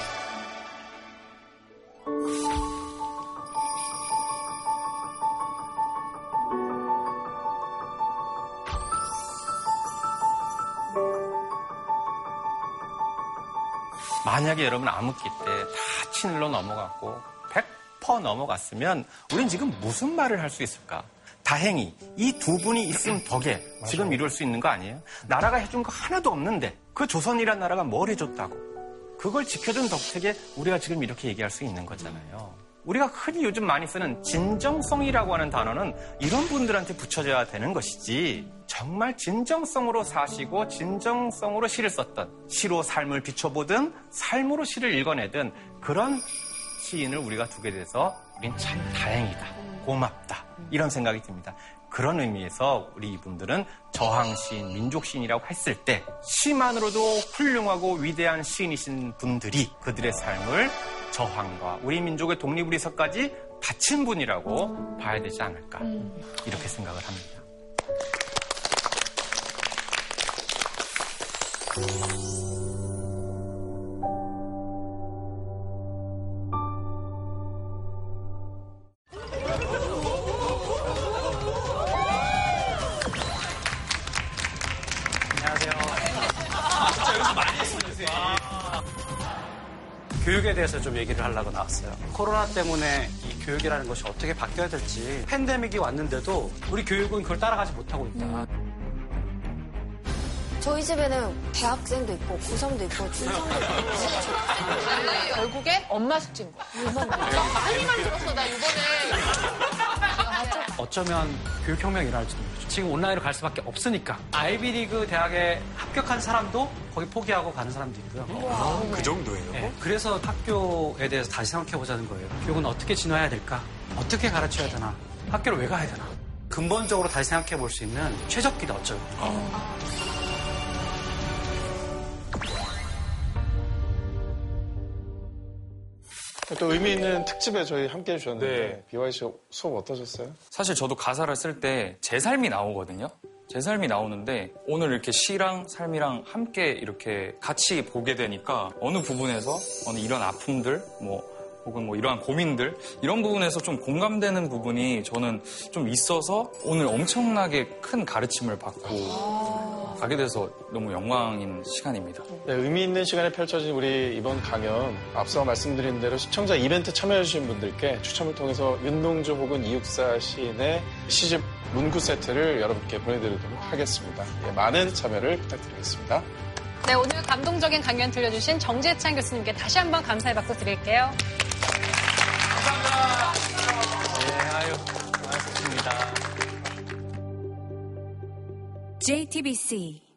만약에 여러분 암흑기 때 다 친일로 넘어갔고 100% 넘어갔으면 우린 지금 무슨 말을 할 수 있을까? 다행히 이 두 분이 있은 덕에 지금 이룰 수 있는 거 아니에요? 나라가 해준 거 하나도 없는데 그 조선이란 나라가 뭘 해줬다고? 그걸 지켜준 덕택에 우리가 지금 이렇게 얘기할 수 있는 거잖아요. 우리가 흔히 요즘 많이 쓰는 진정성이라고 하는 단어는 이런 분들한테 붙여져야 되는 것이지 정말 진정성으로 사시고 진정성으로 시를 썼던 시로 삶을 비춰보든 삶으로 시를 읽어내든 그런 시인을 우리가 두게 돼서 우린 참 다행이다 고맙다 이런 생각이 듭니다 그런 의미에서 우리 이분들은 저항 시인, 민족 시인이라고 했을 때 시만으로도 훌륭하고 위대한 시인이신 분들이 그들의 삶을 저항과 우리 민족의 독립을 위해서까지 바친 분이라고 봐야 되지 않을까 이렇게 생각을 합니다. 나왔어요. 코로나 때문에 이 교육이라는 것이 어떻게 바뀌어야 될지 팬데믹이 왔는데도 우리 교육은 그걸 따라가지 못하고 있다. 저희 집에는 대학생도 있고 고3도 있고 중상도 있고 결국에 엄마 숙제인 거야. 많이 만 들었어, 나 이번에. 어쩌면 교육혁명이 일어날지도 모르죠. 지금 온라인으로 갈 수밖에 없으니까. 아이비리그 대학에 합격한 사람도 거기 포기하고 가는 사람도 있고요. 그 정도예요? 네, 그래서 학교에 대해서 다시 생각해 보자는 거예요. 교육은 어떻게 진화해야 될까? 어떻게 가르쳐야 되나? 학교를 왜 가야 되나? 근본적으로 다시 생각해 볼 수 있는 최적기다 어쩌면. 또 의미 있는 특집에 저희 함께 해주셨는데 BY 씨 수업 어떠셨어요? 사실 저도 가사를 쓸 때 제 삶이 나오거든요. 제 삶이 나오는데 오늘 이렇게 시랑 삶이랑 함께 이렇게 같이 보게 되니까 어느 부분에서 어느 이런 아픔들 뭐 혹은 뭐 이러한 고민들 이런 부분에서 좀 공감되는 부분이 저는 좀 있어서 오늘 엄청나게 큰 가르침을 받고 가게 돼서 너무 영광인 시간입니다. 네, 의미 있는 시간에 펼쳐진 우리 이번 강연 앞서 말씀드린 대로 시청자 이벤트 참여해주신 분들께 추첨을 통해서 윤동주 혹은 이육사 시인의 시집 문구 세트를 여러분께 보내드리도록 하겠습니다. 예, 많은 참여를 부탁드리겠습니다. 네, 오늘 감동적인 강연 들려주신 정재찬 교수님께 다시 한번 감사의 박수 드릴게요. 네, 아유, 고맙습니다. JTBC